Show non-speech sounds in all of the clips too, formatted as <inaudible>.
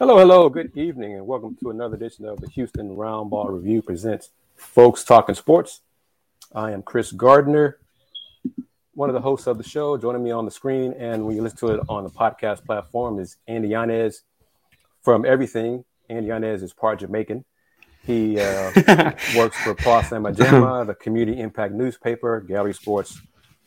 Hello, hello, good evening, and welcome to another edition of the Houston Roundball Review presents Folks Talking Sports. I am Kris Gardner, one of the hosts of the show. Joining me on the screen, and when you listen to it on the podcast platform, is Andy Yanez from Everything. Andy Yanez is part Jamaican. He uh, <laughs> works for Pa Slamma Jamma, the community impact newspaper, Gallery Sports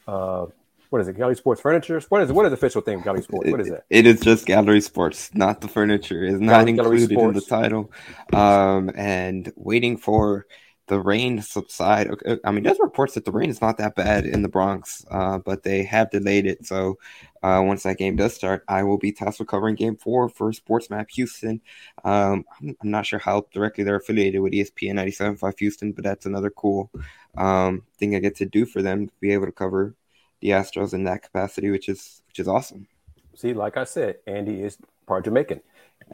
uh, what is it? Gallery Sports Furniture? What is it? What is the official thing? Gallery Sports. What is it? It is just Gallery Sports, not the furniture. It's not Gallery included in the title. Um, and waiting for the rain to subside. I mean, there's reports that the rain is not that bad in the Bronx, uh, but they have delayed it. So uh, once that game does start, I will be tasked with covering Game Four for SportsMap Houston. Um, I'm, I'm, not sure how directly they're affiliated with ESPN 97.5 Houston, but that's another cool um, thing I get to do for them to be able to cover the Astros in that capacity, which is which is awesome. See, like I said, Andy is part Jamaican.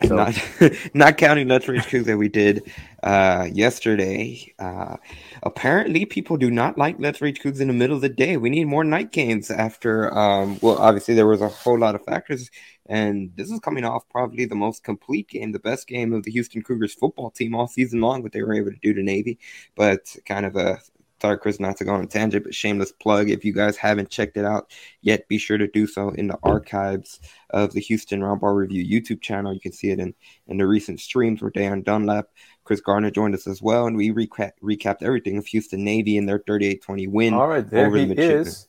So. Not, <laughs> not counting Let's Rage Cougs that we did uh, yesterday. Uh, apparently, people do not like Let's Rage Cougs in the middle of the day. We need more night games after. Um, well, obviously, there was a whole lot of factors, and this is coming off probably the most complete game, the best game of the Houston Cougars football team all season long. What they were able to do to Navy, but kind of a sorry, Chris, not to go on a tangent, but shameless plug. If you guys haven't checked it out yet, be sure to do so in the archives of the Houston Roundball Review YouTube channel. You can see it in, in the recent streams where Dan Dunlap, Kris Gardner joined us as well, and we recap, recapped everything of Houston Navy and their 38-20 win. All right, there he the is.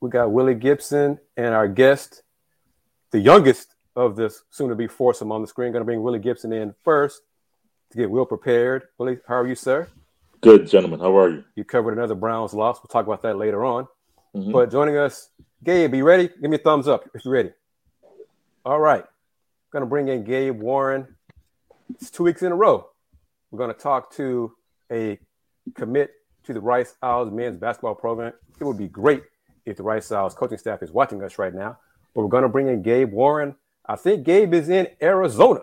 We got Willy Gibson and our guest, the youngest of this soon-to-be foursome on the screen. Going to bring Willy Gibson in first to get Will prepared. Willy, how are you, sir? Good, gentlemen. How are you? You covered another Browns loss. We'll talk about that later on. Mm-hmm. But joining us, Gabe, you ready? Give me a thumbs up if you're ready. All right. Going to bring in Gabe Warren. It's two weeks in a row. We're going to talk to a commit to the Rice Owls men's basketball program. It would be great if the Rice Owls coaching staff is watching us right now. But we're going to bring in Gabe Warren. I think Gabe is in Arizona.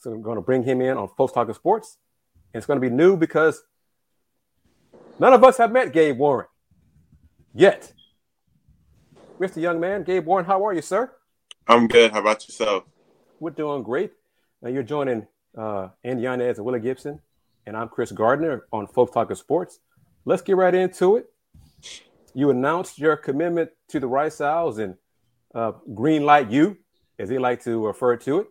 So we're going to bring him in on Folks Talking Sports. And it's going to be new because None of us have met Gabe Warren yet. Mr. Young Man, Gabe Warren, how are you, sir? I'm good. How about yourself? We're doing great. Now you're joining uh, Andy Yanez and Willy Gibson, and I'm Kris Gardner on Folks Talking Sports. Let's get right into it. You announced your commitment to the Rice Owls and uh, Green Light U, as they like to refer to it,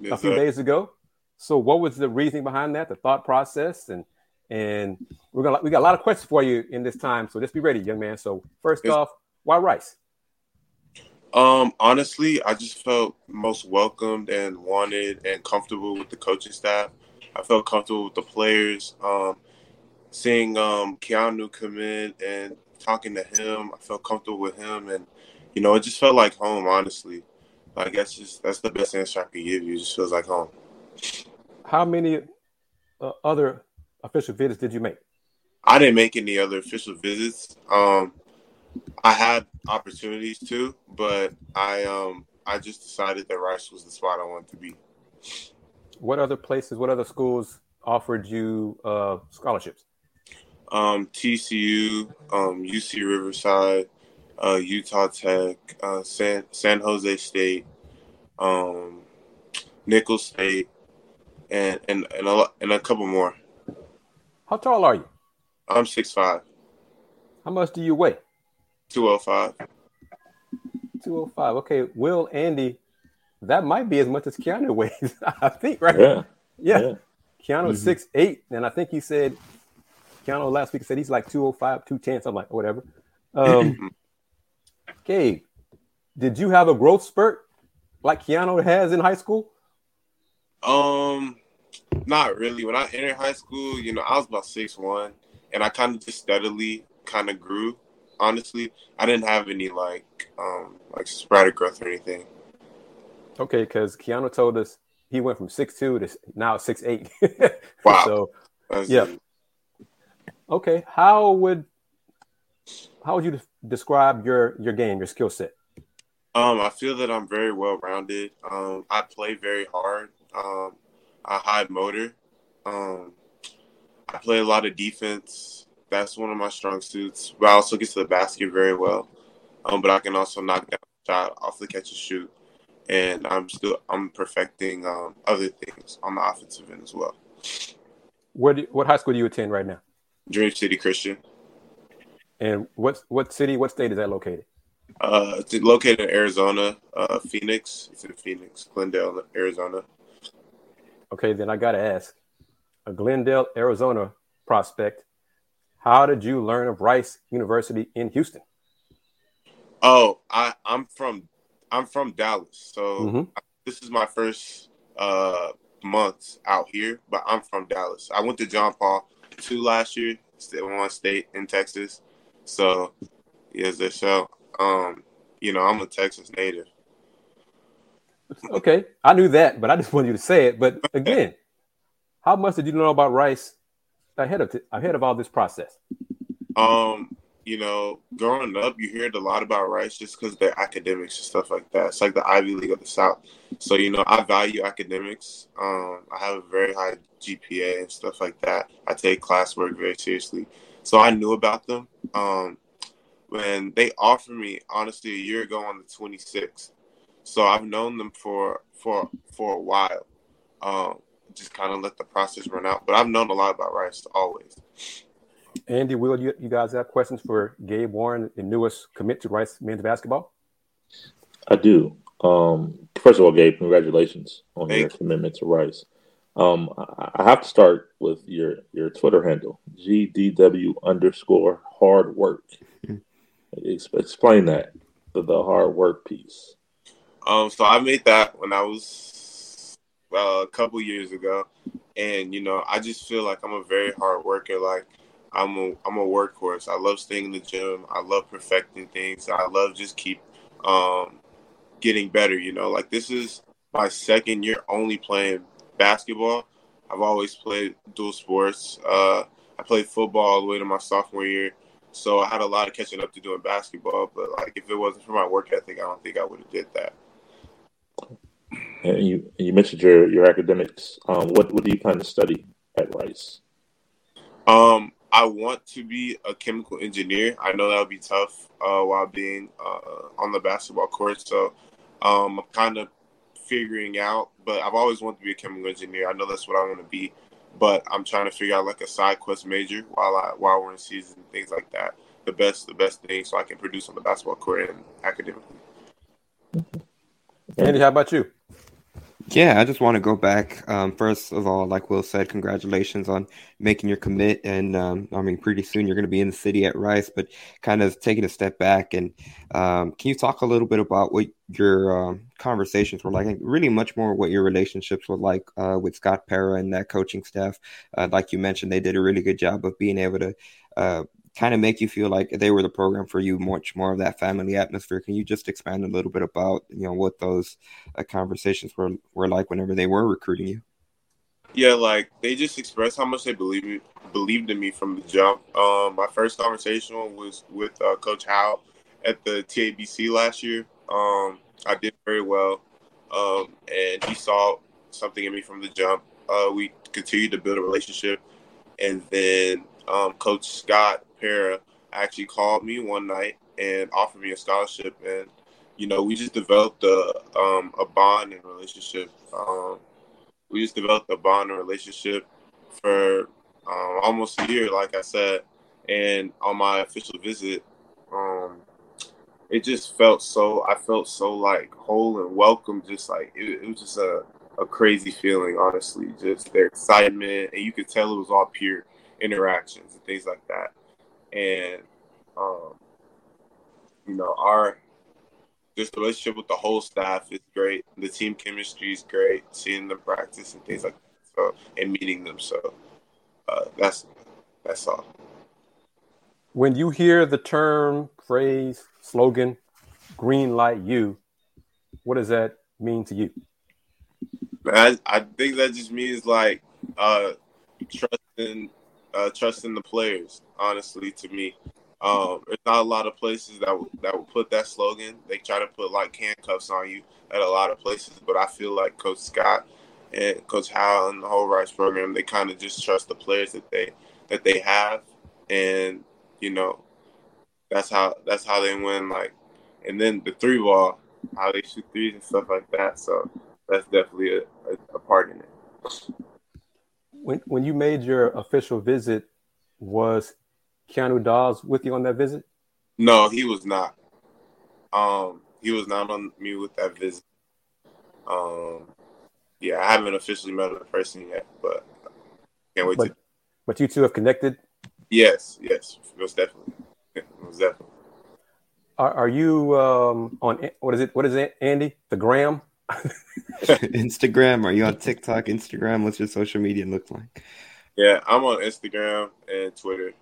yes, a few sir. days ago. So, what was the reasoning behind that, the thought process, and and we're gonna we got a lot of questions for you in this time, so just be ready, young man. So first it's, off, why Rice? Um, honestly, I just felt most welcomed and wanted and comfortable with the coaching staff. I felt comfortable with the players. Um, seeing um Keanu come in and talking to him, I felt comfortable with him, and you know, it just felt like home. Honestly, like that's just that's the best answer I could give you. It just feels like home. How many uh, other official visits did you make? I didn't make any other official visits. Um, I had opportunities to, but I um I just decided that Rice was the spot I wanted to be. What other places? What other schools offered you uh, scholarships? Um, TCU, um, UC Riverside, uh, Utah Tech, uh, San San Jose State, um, State, and and and a, and a couple more. How tall are you? I'm six five. How much do you weigh? Two oh five. Two oh five. Okay, Will Andy, that might be as much as Keanu <laughs> weighs. I think, right? Yeah. Yeah. yeah. Keanu's mm-hmm. six eight, and I think he said Keanu last week said he's like 205, 210, something like whatever. Um, <laughs> Gabe, did you have a growth spurt like Keanu has in high school? Um, not really. When I entered high school, you know, I was about six one, and I kind of just steadily kind of grew. Honestly, I didn't have any like um like sporadic growth or anything. Okay, because Keanu told us he went from six two to now six eight. <laughs> wow. So That's yeah. Okay, how would how would you describe your your game, your skill set? Um, I feel that I'm very well rounded. Um, I play very hard. Um, a high motor. Um, I play a lot of defense. That's one of my strong suits. But I also get to the basket very well. Um, but I can also knock down a shot off the catch and shoot. and I'm still I'm perfecting um, other things on the offensive end as well. What what high school do you attend right now? Dream City Christian. And what what city, what state is that located? Uh, it's located in Arizona, uh, Phoenix. It's in Phoenix, Glendale, Arizona. Okay, then I got to ask, a Glendale, Arizona prospect, how did you learn of Rice University in Houston? Oh, I, I'm from I'm from Dallas, so Mm-hmm. this is my first uh, month out here. But I'm from Dallas. I went to John Paul two last year, still one state in Texas. So, yes, the show. Um, you know, I'm a Texas native. Okay, I knew that, but I just wanted you to say it. But again, how much did you know about Rice ahead of t- ahead of all this process? Um, you know, growing up, you heard a lot about Rice just because they're academics and stuff like that. It's like the Ivy League of the South. So, you know, I value academics. Um, I have a very high GPA and stuff like that. I take classwork very seriously. So I knew about them. Um, when they offered me, honestly, a year ago on the 26th. So I've known them for for for a while. Um, just kind of let the process run out. But I've known a lot about Rice always. Andy, Will, you, you guys have questions for Gabe Warren, the newest commit to Rice men's basketball? I do. Um, first of all, Gabe, congratulations on Thank your you. commitment to Rice. Um, I, I have to start with your your Twitter handle, GDW underscore hard work. <laughs> Ex- explain that, the, the hard work piece. Um, so I made that when I was uh, a couple years ago, and you know, I just feel like I'm a very hard worker. Like I'm a I'm a workhorse. I love staying in the gym. I love perfecting things. I love just keep um, getting better. You know, like this is my second year only playing basketball. I've always played dual sports. Uh, I played football all the way to my sophomore year. So I had a lot of catching up to do in basketball, but like if it wasn't for my work ethic, I don't think I would have did that. And you you mentioned your your academics. Um, what what do you plan to study at Rice? Um, I want to be a chemical engineer. I know that would be tough uh, while being uh, on the basketball court. So um, I'm kind of figuring out. But I've always wanted to be a chemical engineer. I know that's what I want to be. But I'm trying to figure out like a side quest major while I while we're in season, things like that. The best the best thing so I can produce on the basketball court and academically. Andy, how about you? Yeah, I just want to go back. Um, first of all, like Will said, congratulations on making your commit. And um, I mean, pretty soon you're going to be in the city at Rice, but kind of taking a step back. And um, can you talk a little bit about what your um, conversations were like? And really, much more what your relationships were like uh, with Scott Pera and that coaching staff. Uh, like you mentioned, they did a really good job of being able to uh, kind of make you feel like they were the program for you, much more of that family atmosphere. Can you just expand a little bit about you know what those uh, conversations were were like whenever they were recruiting you? Yeah, like they just expressed how much they believe believed in me from the jump. Um, my first conversation was with uh, Coach Howe at the TABC last year. Um, I did very well, um, and he saw something in me from the jump. Uh, we continued to build a relationship, and then um, Coach Scott Pera actually called me one night and offered me a scholarship, and you know we just developed a um, a bond and relationship. Um, we just developed a bond and relationship for um, almost a year, like I said. And on my official visit, um, it just felt so. I felt so like whole and welcome. Just like it, it was just a, a crazy feeling, honestly. Just their excitement, and you could tell it was all pure interactions and things like that. And um, you know, our just the relationship with the whole staff is great. The team chemistry is great. Seeing them practice and things like that. So and meeting them. So uh, that's that's all. When you hear the term, phrase, slogan, green light you, what does that mean to you? I, I think that just means like uh, trusting uh, trusting the players. Honestly, to me, um, there's not a lot of places that would that would put that slogan. They try to put like handcuffs on you at a lot of places, but I feel like Coach Scott and Coach Howell and the whole Rice program, they kind of just trust the players that they that they have, and you know, that's how that's how they win. Like, and then the three ball, how they shoot threes and stuff like that. So that's definitely a, a, a part in it. When when you made your official visit, was Keanu Dawes with you on that visit? No, he was not. Um, he was not on me with that visit. Um, yeah, I haven't officially met in person yet, but can't wait but, to. But you two have connected. Yes, yes, most definitely, most definitely. Are, are you um, on what is it? What is it, Andy? The gram? <laughs> Instagram? Are you on TikTok? Instagram? What's your social media look like? Yeah, I'm on Instagram and Twitter.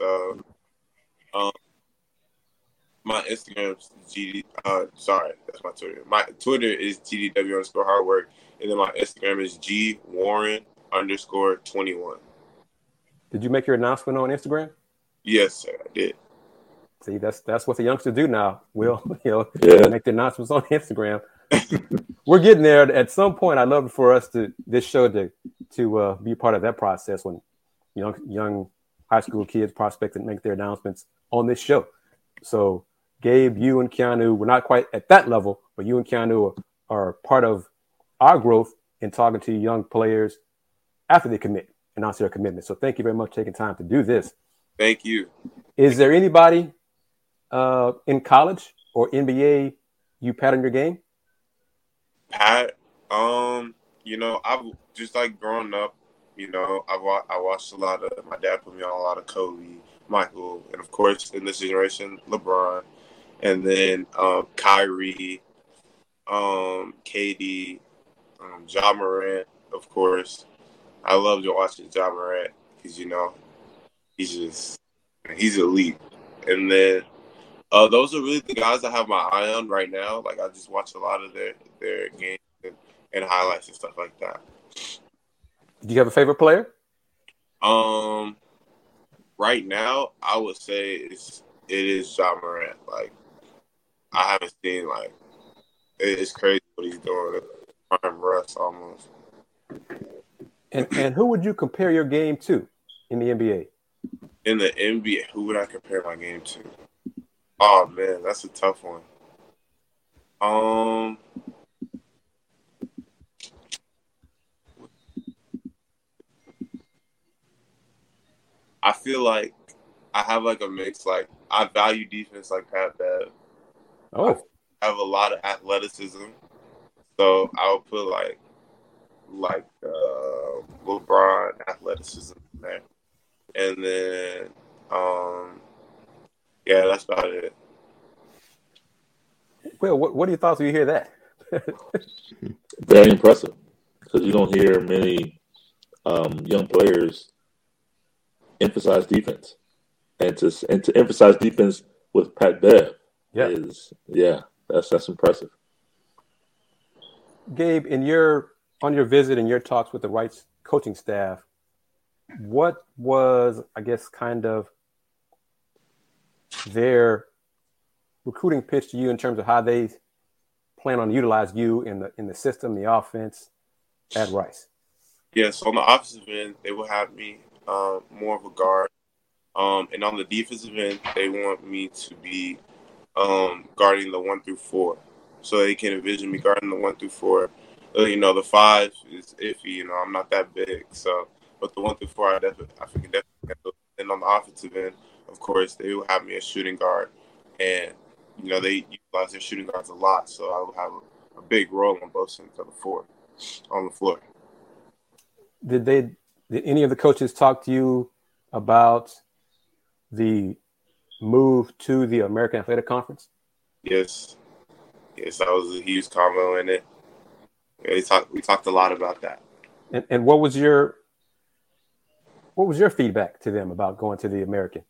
So, um, my Instagram is GD. Uh, sorry, that's my Twitter. My Twitter is GDW underscore hard work, and then my Instagram is G Warren underscore twenty one. Did you make your announcement on Instagram? Yes, sir, I did. See, that's that's what the youngsters do now. Will you know yeah. make the announcements on Instagram? <laughs> We're getting there. At some point, I'd love for us to this show to to uh, be part of that process when young young high school kids prospect and make their announcements on this show. So, Gabe, you and Keanu, we're not quite at that level, but you and Keanu are, are part of our growth in talking to young players after they commit, announce their commitment. So, thank you very much for taking time to do this. Thank you. Is there anybody uh, in college or NBA you pattern your game? Pat, um, you know, I've just like growing up, you know, I wa- I watched a lot of my dad put me on a lot of Kobe, Michael, and of course in this generation, LeBron, and then um, Kyrie, um, KD, um, Ja Morant, of course. I loved watching Ja Morant because you know he's just he's elite, and then uh, those are really the guys I have my eye on right now. Like I just watch a lot of their their games and, and highlights and stuff like that. Do you have a favorite player? Um, right now, I would say it's it is Ja Morant. Like I haven't seen like it's crazy what he's doing. Prime Russ almost. And and who would you compare your game to in the NBA? In the NBA, who would I compare my game to? Oh man, that's a tough one. Um, I feel like I have like a mix. Like I value defense like Pat Bev. Oh, I have a lot of athleticism, so I would put like like uh, LeBron athleticism there, and then um yeah, that's about it. Well, what, what are your thoughts when you hear that? <laughs> Very impressive because you don't hear many um, young players emphasize defense, and to and to emphasize defense with Pat Bev yeah. is yeah, that's that's impressive. Gabe, in your on your visit and your talks with the Rice coaching staff, what was I guess kind of their recruiting pitch to you in terms of how they plan on utilize you in the in the system, the offense at Rice? Yes, on the offensive end, they will have me um, more of a guard, um, and on the defensive end, they want me to be um, guarding the one through four, so they can envision me guarding the one through four. Uh, you know, the five is iffy. You know, I'm not that big, so but the one through four, I definitely, I think, definitely. And on the offensive end, of course, they will have me a shooting guard, and you know they utilize their shooting guards a lot, so I will have a, a big role on both ends of the floor, on the floor. Did they? Did any of the coaches talk to you about the move to the American Athletic Conference? Yes, yes, that was a huge combo in it. We talked. We talked a lot about that. And, and what was your what was your feedback to them about going to the American?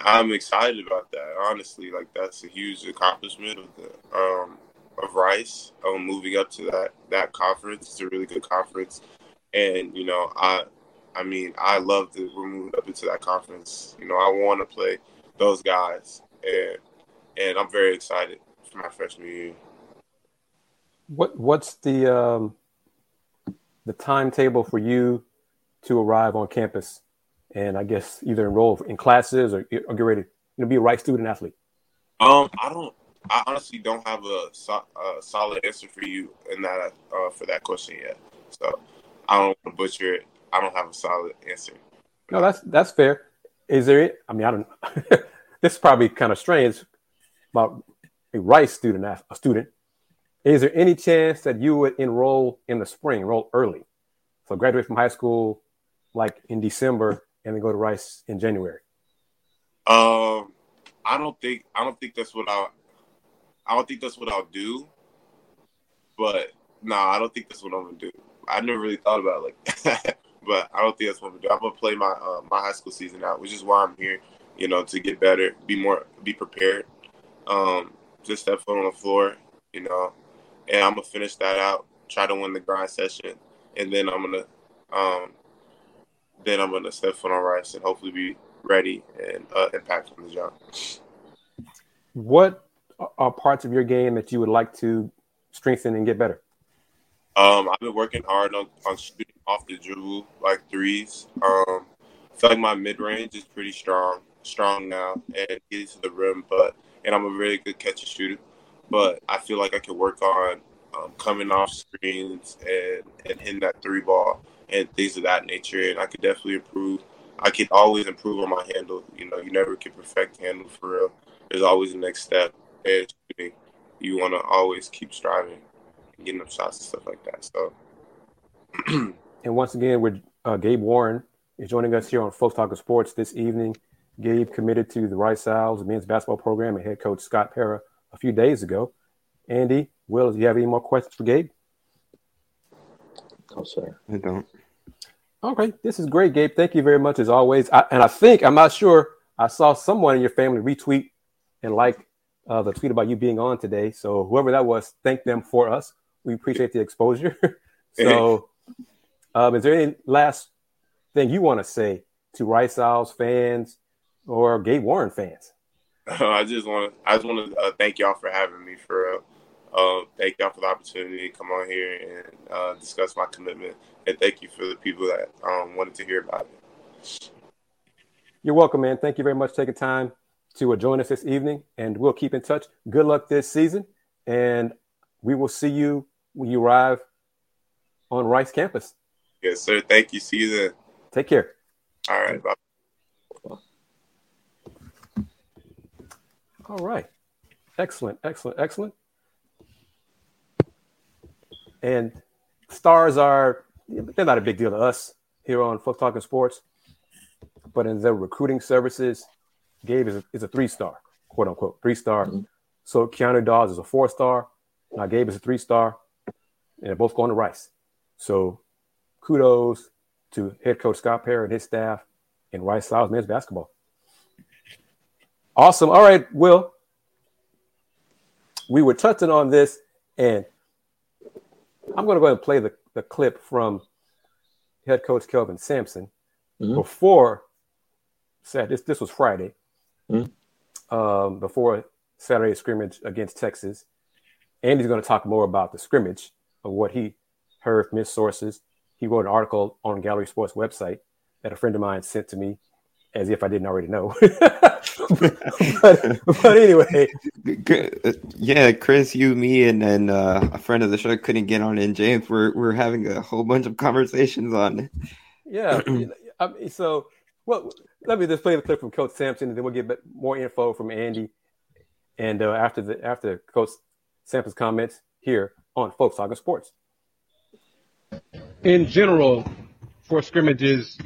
I'm excited about that. Honestly, like that's a huge accomplishment of the um, of Rice. Um, moving up to that that conference, it's a really good conference, and you know, I, I mean, I love that we're moving up into that conference. You know, I want to play those guys, and and I'm very excited for my freshman year. What what's the um, the timetable for you to arrive on campus and I guess either enroll in classes or, or get ready to you know, be a right student athlete? Um, I don't, I honestly don't have a, so, a solid answer for you in that uh, for that question yet. So I don't want to butcher it. I don't have a solid answer. No, that's that's fair. Is there? I mean, I don't. <laughs> this is probably kind of strange about a Rice student, a student. Is there any chance that you would enroll in the spring, enroll early, so graduate from high school like in December and then go to Rice in January? Um, I don't think I don't think that's what I I don't think that's what I'll do. But no, nah, I don't think that's what I'm gonna do. I never really thought about it like <laughs> but I don't think that's what I'm gonna do. I'm gonna play my uh, my high school season out, which is why I'm here. You know, to get better, be more, be prepared. Um, just step foot on the floor. You know, and I'm gonna finish that out. Try to win the grind session, and then I'm gonna, um, then I'm gonna step foot on Rice and hopefully be ready and uh, impact on the job. What are parts of your game that you would like to strengthen and get better? Um, I've been working hard on, on shooting off the dribble, like threes. Um, I feel like my mid range is pretty strong, strong now, and getting to the rim. But and I'm a really good catch and shooter. But I feel like I can work on um, coming off screens and and hitting that three ball and things of that nature. And I could definitely improve. I could always improve on my handle. You know, you never can perfect handle for real. There's always the next step. And you want to always keep striving getting up shots and stuff like that. So, <clears throat> and once again, with uh, Gabe Warren is joining us here on Folks Talking Sports this evening. Gabe committed to the Rice Owls men's basketball program and head coach Scott Pera a few days ago. Andy, Will, do you have any more questions for Gabe? No, sir. I don't. Okay, this is great, Gabe. Thank you very much as always. I, and I think I'm not sure. I saw someone in your family retweet and like uh, the tweet about you being on today. So whoever that was, thank them for us. We appreciate the exposure. <laughs> so, <laughs> um, is there any last thing you want to say to Rice Owls fans or Gabe Warren fans? <laughs> I just want to I just want to uh, thank y'all for having me. For uh, thank y'all for the opportunity to come on here and uh, discuss my commitment, and thank you for the people that um, wanted to hear about it. You're welcome, man. Thank you very much for taking time to uh, join us this evening, and we'll keep in touch. Good luck this season, and we will see you when you arrive on Rice campus. Yes, sir. Thank you. See you then. Take care. All right. Bye. All right. Excellent, excellent, excellent. And stars are, they're not a big deal to us here on Folks Talking Sports, but in the recruiting services, Gabe is a, is a three star, quote unquote, three star. Mm-hmm. So Keanu Dawes is a four star. Now Gabe is a three star, and they're both going to Rice. So kudos to head coach Scott Pera and his staff in Rice Owls men's basketball. Awesome. All right, Will. We were touching on this, and I'm going to go ahead and play the, the clip from head coach Kelvin Sampson mm-hmm. before said this this was Friday mm-hmm. um, before Saturday scrimmage against Texas. Andy's going to talk more about the scrimmage of what he heard from his sources. He wrote an article on Gallery Sports website that a friend of mine sent to me as if I didn't already know. <laughs> <laughs> but, but, anyway. Yeah, Chris, you, me, and, and uh, a friend of the show couldn't get on, and James, we're, we're having a whole bunch of conversations on It. Yeah. I mean, so, well, let me just play the clip from Coach Sampson, and then we'll get more info from Andy. And uh, after the after Coach Sampson's comments here on Folks Talking Sports. In general, for scrimmages,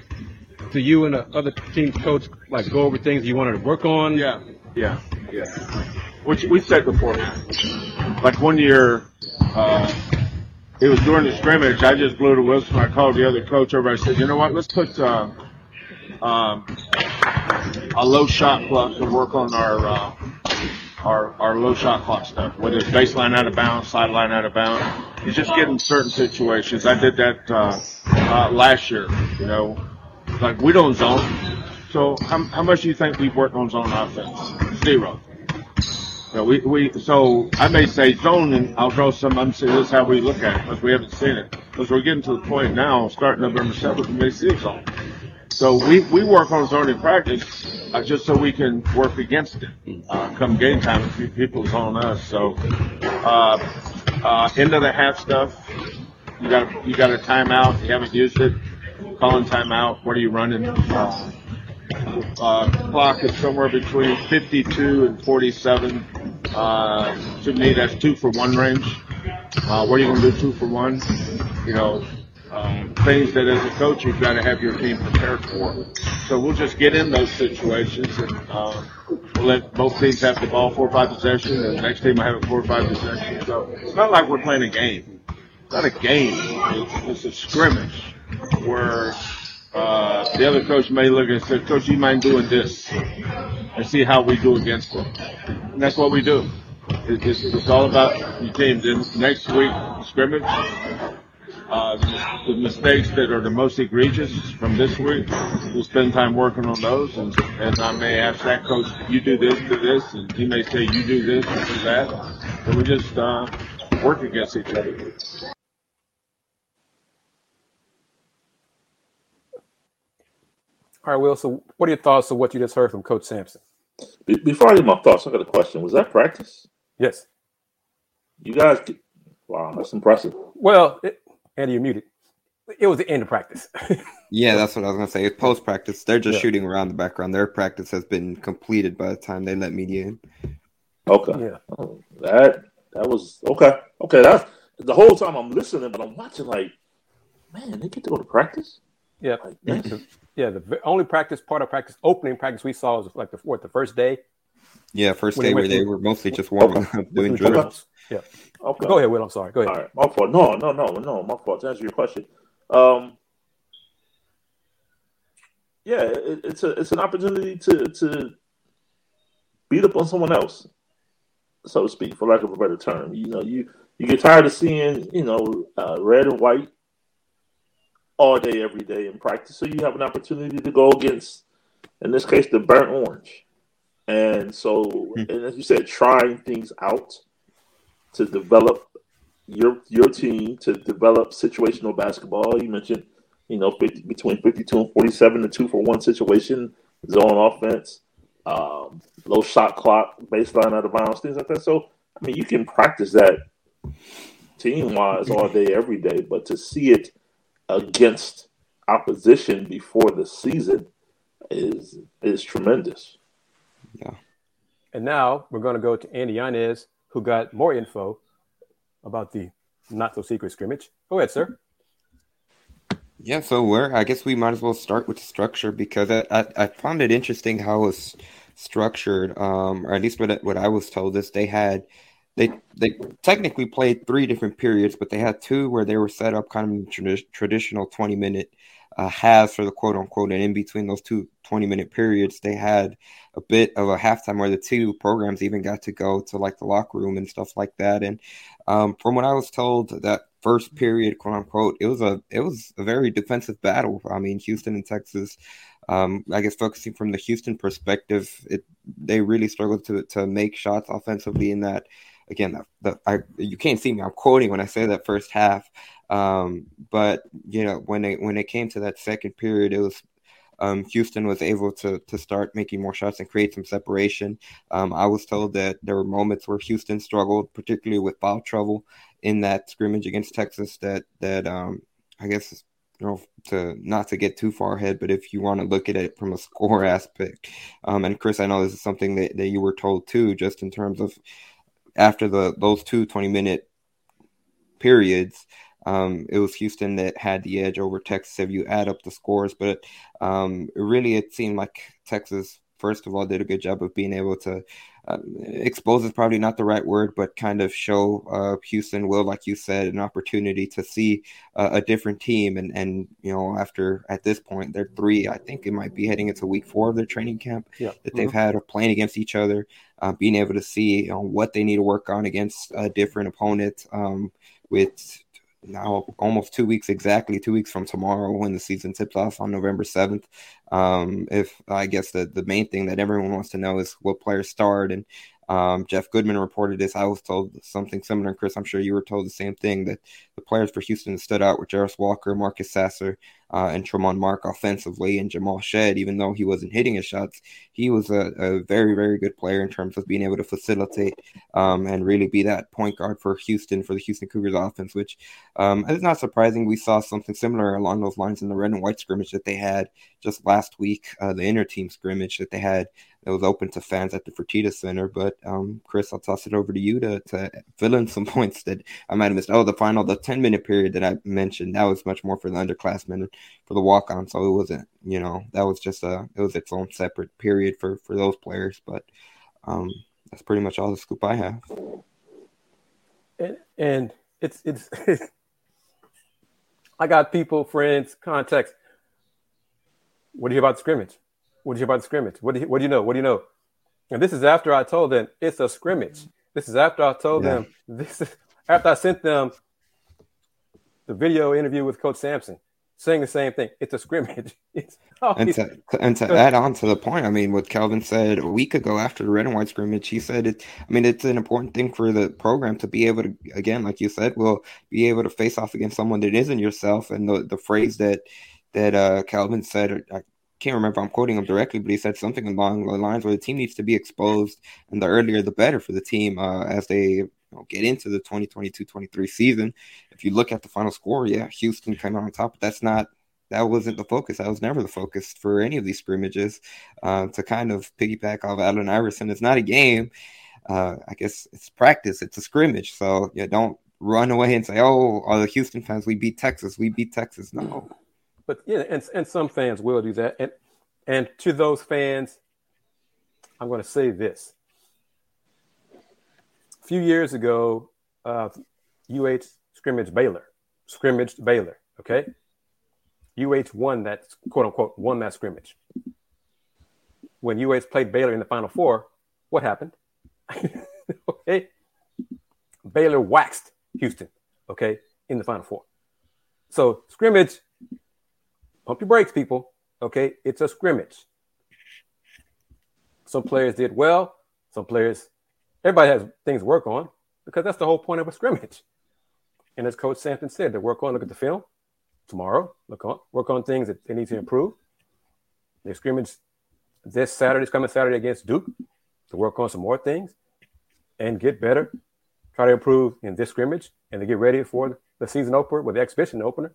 do you and the other team coach like go over things you wanted to work on? Yeah, yeah, yeah. Which we said before. Like one year, uh, it was during the scrimmage. I just blew the whistle. I called the other coach over. I said, you know what? Let's put uh, um, a low shot clock to work on our uh, our our low shot clock stuff, whether it's baseline out of bounds, sideline out of bounds. It's just getting certain situations. I did that uh, uh, last year. You know, like we don't zone. So how, how much do you think we've worked on zone offense? Zero. So we, we so I may say zone and I'll draw some. I'm saying this is how we look at it because we haven't seen it. Because we're getting to the point now, starting November seventh, we may see a zone. So we, we work on zone in practice uh, just so we can work against it. Uh, come game time, if people's on us. So uh, uh, end of the half stuff. You got you got a timeout. You haven't used it. Calling timeout. What are you running? Uh, uh, clock is somewhere between 52 and 47. Uh, to me, that's two for one range. Uh, what are you going to do two for one? You know, um, things that as a coach you've got to have your team prepared for. So we'll just get in those situations and uh, we'll let both teams have the ball four or five possessions, and the next team will have it four or five possessions. So it's not like we're playing a game. It's not a game. It's, it's a scrimmage where uh, the other coach may look and say, Coach, you mind doing this? And see how we do against them. And that's what we do. It's, it's all about your team. Then next week, scrimmage, uh, the mistakes that are the most egregious from this week, we'll spend time working on those. And, and I may ask that coach, you do this, do this, and he may say, you do this, do that. And we just uh, work against each other. All right, Will. So, what are your thoughts of what you just heard from Coach Sampson? Before I get my thoughts, I got a question. Was that practice? Yes. You guys, wow, that's impressive. Well, it, Andy, you're muted. It was the end of practice. <laughs> yeah, that's what I was gonna say. It's post practice. They're just yeah. shooting around the background. Their practice has been completed by the time they let media in. Okay. Yeah. Oh, that that was okay. Okay. That's the whole time I'm listening, but I'm watching like, man, they get to go to practice. Yeah. Like, yeah. The only practice part of practice, opening practice we saw was like the what the first day. Yeah, first day where they were mostly just warming up, doing drills. Yeah. Okay. Go ahead, Will. I'm sorry. Go ahead. All right. My fault. No, no, no, no. My fault. To answer your question, um, yeah, it, it's a it's an opportunity to to beat up on someone else, so to speak, for lack of a better term. You know, you you get tired of seeing you know uh, red and white all day, every day in practice. So you have an opportunity to go against, in this case, the burnt orange. And so, hmm. and as you said, trying things out to develop your your team to develop situational basketball. You mentioned, you know, 50, between 52 and 47, the two for one situation, zone offense, um, low shot clock, baseline out of bounds, things like that. So, I mean, you can practice that team wise all day, every day, but to see it against opposition before the season is is tremendous. Yeah. And now we're going to go to Andy Yanez who got more info about the not so secret scrimmage. Go ahead, sir. Yeah, so where I guess we might as well start with the structure because I, I, I found it interesting how it was structured, um, or at least what what I was told is they had they they technically played three different periods, but they had two where they were set up kind of tradi- traditional twenty minute uh, halves for the quote unquote, and in between those two 20 minute periods, they had a bit of a halftime where the two programs even got to go to like the locker room and stuff like that. And um, from what I was told, that first period, quote unquote, it was a it was a very defensive battle. I mean, Houston and Texas. Um, I guess focusing from the Houston perspective, it they really struggled to to make shots offensively in that. Again, the, I, you can't see me. I'm quoting when I say that first half. Um, but you know, when it when it came to that second period, it was um, Houston was able to to start making more shots and create some separation. Um, I was told that there were moments where Houston struggled, particularly with foul trouble in that scrimmage against Texas. That that um, I guess you know to not to get too far ahead, but if you want to look at it from a score <laughs> aspect, um, and Chris, I know this is something that, that you were told too, just in terms of after the those two 20 minute periods um, it was Houston that had the edge over Texas if you add up the scores. But um, really, it seemed like Texas, first of all, did a good job of being able to uh, expose is probably not the right word, but kind of show uh, Houston will, like you said, an opportunity to see uh, a different team. And and you know, after at this point, they're three. I think it might be heading into week four of their training camp yeah. that they've mm-hmm. had of playing against each other, uh, being able to see you know, what they need to work on against a different opponent. Um, with now almost two weeks exactly two weeks from tomorrow when the season tips off on november 7th um, if i guess the, the main thing that everyone wants to know is what players start and um, jeff goodman reported this. I was told something similar. Chris i'm sure you were told the same thing that the players for houston stood out were Jarace walker marcus sasser uh, and Tramon Mark offensively, and Jamal Shead, even though he wasn't hitting his shots, he was a, a very, very good player in terms of being able to facilitate um, and really be that point guard for Houston, for the Houston Cougars offense, which um, is not surprising. We saw something similar along those lines in the red and white scrimmage that they had just last week, uh, the inner team scrimmage that they had that was open to fans at the Fertitta Center. But um, Chris, I'll toss it over to you to, to fill in some <laughs> points that I might have missed. Oh, the final, the 10 minute period that I mentioned, that was much more for the underclassmen for the walk on. So it wasn't, you know, that was just a, it was its own separate period for, for those players. But um, that's pretty much all the scoop I have. And, and it's, it's, <laughs> I got people, friends, contacts. What do you hear about the scrimmage? What do you hear about the scrimmage? What do you, what do you know? What do you know? And this is after I told them it's a scrimmage. This is after I told yeah. them this is after I sent them the video interview with Coach Sampson saying the same thing. It's a scrimmage. <laughs> It's and to, and to add on to the point, I mean, what Kelvin said a week ago after the red and white scrimmage, he said it. I mean, it's an important thing for the program to be able to, again, like you said, will be able to face off against someone that isn't yourself. And the the phrase that that uh, Kelvin said, I can't remember I'm quoting him directly, but he said something along the lines where the team needs to be exposed, and the earlier the better for the team uh, as they you know, get into the 2022-23 season. If you look at the final score, yeah, Houston came out on top, but that's not that wasn't the focus. That was never the focus for any of these scrimmages. Uh, to kind of piggyback off Allen Iverson, it's not a game. Uh, I guess it's practice. It's a scrimmage. So yeah, don't run away and say, "Oh, all the Houston fans, we beat Texas. We beat Texas." No, but yeah, and and some fans will do that. And and to those fans, I'm going to say this. Few years ago, uh, UH scrimmage Baylor, scrimmaged Baylor. Okay, UH won that quote unquote won that scrimmage. When UH played Baylor in the Final Four, what happened? <laughs> okay, Baylor waxed Houston. Okay, in the Final Four. So scrimmage Pump your brakes, people. Okay, it's a scrimmage. Some players did well. Some players, everybody has things to work on because that's the whole point of a scrimmage. And as Coach Sampson said, to work on, look at the film tomorrow, look on, work on things that they need to improve. They scrimmage this Saturday, Saturday's coming Saturday against Duke to work on some more things and get better. Try to improve in this scrimmage and to get ready for the season opener with the exhibition opener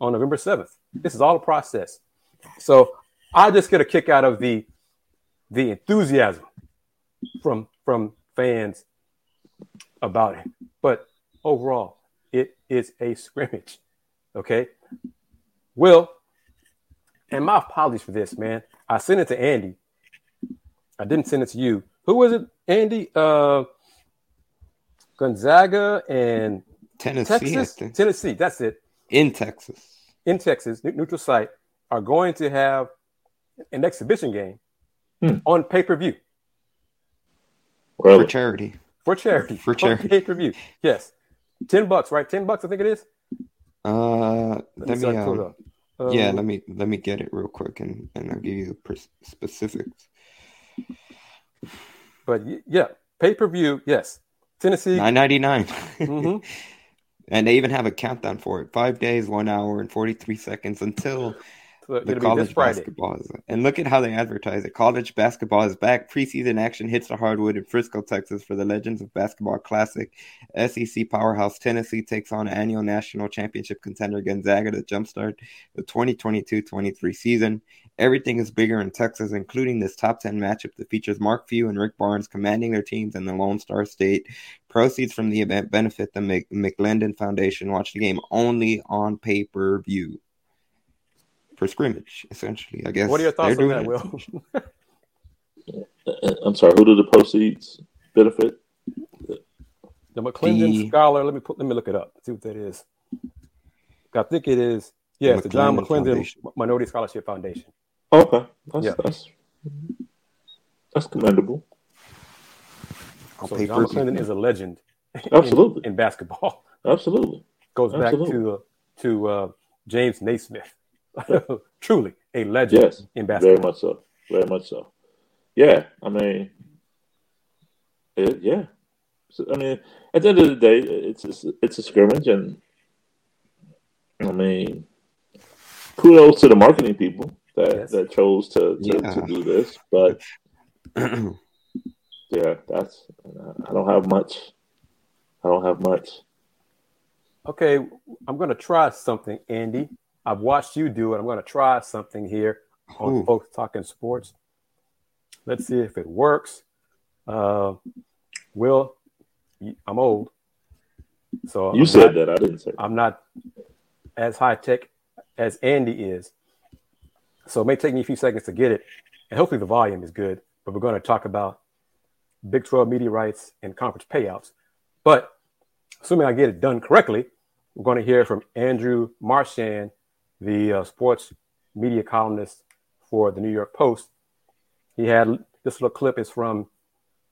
on November 7th. This is all a process. So I just get a kick out of the the enthusiasm from from fans about it. But overall, it is a <laughs> scrimmage. Okay. Will, and my apologies for this, man. I sent it to Andy. I didn't send it to you. Who was it, Andy? Uh Gonzaga and Tennessee. Texas? Tennessee. That's it in Texas, in Texas, neutral site, are going to have an exhibition game hmm. on pay per view. For charity. For charity. For charity. Pay per view. Yes. 10 bucks, right? 10 bucks, I think it is. Uh, let, me, um, um, yeah, let me let me get it real quick and, and I'll give you the specifics. But yeah, pay per view, yes. Tennessee. Nine ninety nine. mm-hmm. <laughs> And they even have a countdown for it. Five days, one hour, and 43 seconds until so the college basketball is. And look at how they advertise it. College basketball is back. Preseason action hits the hardwood in Frisco, Texas for the Legends of Basketball Classic. SEC powerhouse Tennessee takes on annual national championship contender Gonzaga to jumpstart the 2022-23 season. Everything is bigger in Texas, including this top 10 matchup that features Mark Few and Rick Barnes commanding their teams in the Lone Star State. Proceeds from the event benefit the McLendon Foundation. Watch the game only on pay per view for scrimmage, essentially. I guess. What are your thoughts on that, Will? <laughs> I'm sorry. Who do the proceeds benefit? The McLendon the, Scholar. Let me put. Let me look it up. See what that is. I think it is. Yeah, the, the John McLendon Foundation. Minority Scholarship Foundation. Okay, that's yeah. that's, that's commendable. So John McLendon is a legend. Absolutely. In, in basketball. Absolutely. Goes Absolutely. back to uh, to uh, James Naismith. <laughs> Truly a legend yes, in basketball. Very much so. Very much so. Yeah, I mean, it, yeah. So, I mean, at the end of the day, it's a, it's a scrimmage, and I mean, kudos to the marketing people that, yes. that chose to, to, yeah. to do this. But <clears throat> yeah, that's I don't have much. I don't have much. Okay, I'm going to try something, Andy. I've watched you do it. I'm going to try something here on Ooh. Folks Talking Sports. Let's see if it works. Uh, Will, I'm old. So you I'm said not, that. I didn't say. I'm not as high tech as Andy is. So it may take me a few seconds to get it. And hopefully the volume is good. But we're going to talk about Big 12 media rights and conference payouts. But assuming I get it done correctly, we're going to hear from Andrew Marchand, the uh, sports media columnist for the New York Post. He had this little clip is from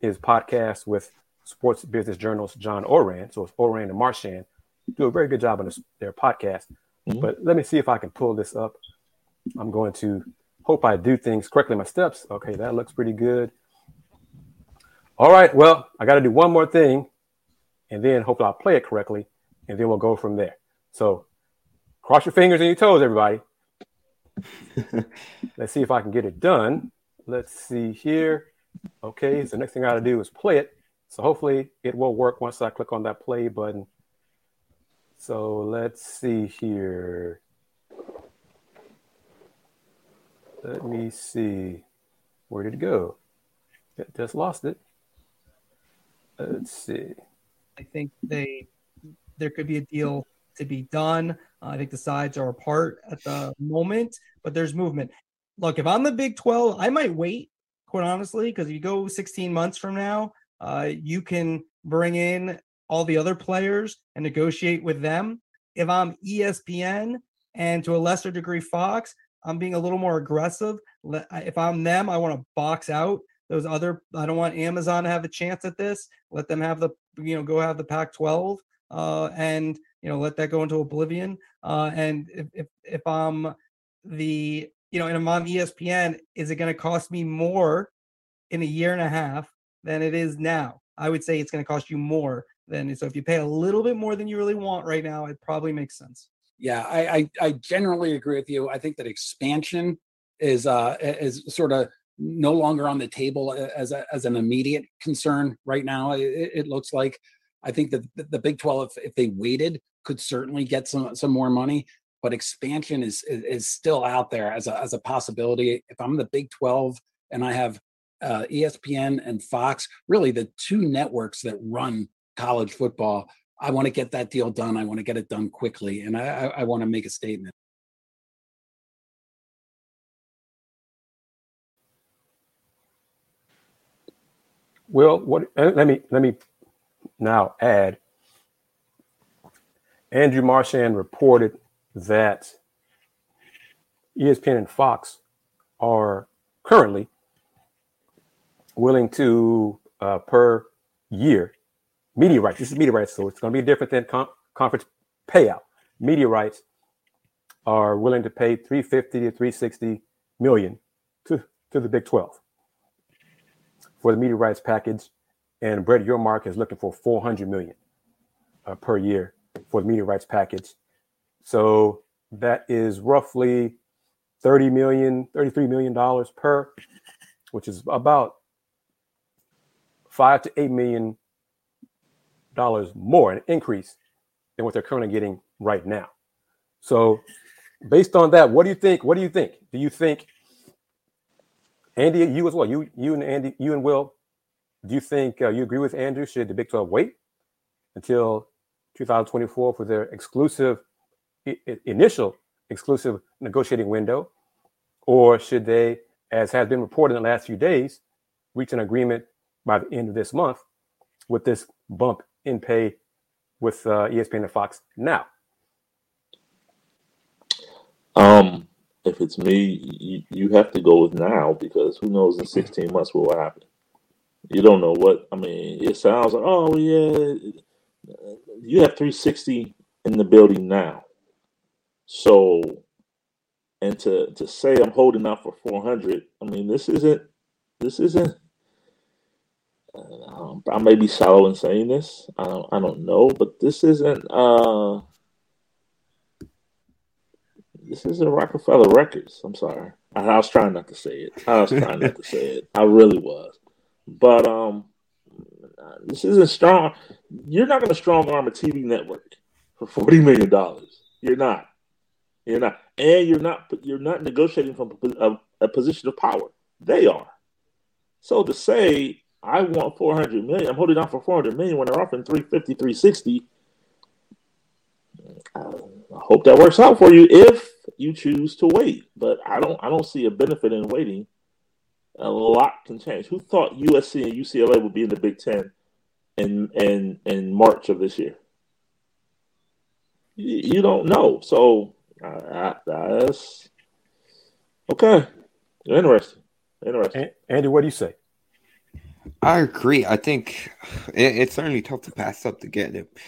his podcast with sports business journalist John Ourand. So it's Ourand and Marchand do a very good job on this, their podcast. Mm-hmm. But let me see if I can pull this up. I'm going to hope I do things correctly. My steps. Okay, that looks pretty good. All right. Well, I got to do one more thing, and then hopefully I'll play it correctly, and then we'll go from there. So, cross your fingers and your toes, everybody. <laughs> Let's see if I can get it done. Let's see here. Okay, so the next thing I got to do is play it. So hopefully it will work once I click on that play button. So let's see here. Let me see. Where did it go? It just lost it. Let's see. I think they there could be a deal to be done. Uh, I think the sides are apart at the moment, but there's movement. Look, if I'm the Big 12, I might wait, quite honestly, because if you go 16 months from now, uh, you can bring in all the other players and negotiate with them. If I'm ESPN and to a lesser degree Fox, I'm being a little more aggressive. If I'm them, I want to box out those other. I don't want Amazon to have a chance at this. Let them have the you know go have the Pac-12 uh, and you know let that go into oblivion. Uh, and if, if if I'm the you know and I'm on ESPN, is it going to cost me more in a year and a half than it is now? I would say it's going to cost you more than so if you pay a little bit more than you really want right now, it probably makes sense. Yeah, I, I, I generally agree with you. I think that expansion is uh is sort of no longer on the table as a, as an immediate concern right now. It, it looks like I think that the, Big Twelve, if, if they waited, could certainly get some some more money. But expansion is, is, is still out there as a as a possibility. If I'm the Big Twelve and I have uh, ESPN and Fox, really the two networks that run college football. I want to get that deal done. I want to get it done quickly, and I, I, I want to make a statement. Well, what? Uh, let me let me now add. Andrew Marchand reported that ESPN and Fox are currently willing to uh, per year media rights. This is media rights, so it's going to be different than com- conference payout. Media rights are willing to pay 350 to 360 million to, to the Big 12 for the media rights package. And Brett Yormark is looking for 400 million uh, per year for the media rights package. So that is roughly 30 million, 33 million dollars per, which is about five to eight million dollars more, an increase than what they're currently getting right now. So, based on that, what do you think? What do you think? Do you think Andy, you as well, you you and Andy, you and Will, do you think uh, you agree with Andrew? Should the Big 12 wait until 2024 for their exclusive I- initial exclusive negotiating window, or should they, as has been reported in the last few days, reach an agreement by the end of this month with this bump in pay with uh, ESPN and Fox now? Um, if it's me, you, you have to go with now because who knows in 16 months what will happen. You don't know what I mean. It sounds like, oh yeah, you have 360 in the building now. So, and to to say I'm holding out for 400, I mean this isn't this isn't um, I may be shallow in saying this. I don't, I don't know, but this isn't. Uh, this isn't Roc-A-Fella Records. I'm sorry. I, I was trying not to say it. I was trying not to say it. I really was. But um, this isn't strong. You're not going to strong arm a TV network for forty million dollars. You're not. You're not, and you're not. You're not negotiating from a, a position of power. They are. So to say I want 400 million, I'm holding out for 400 million when they're offering 350, 360. I hope that works out for you if you choose to wait. But I don't. I don't see a benefit in waiting. A lot can change. Who thought USC and UCLA would be in the Big Ten in in in March of this year? You, you don't know. So uh, that's okay. Interesting. Interesting. Andy, what do you say? I agree. I think it, it's certainly tough to pass up to get it.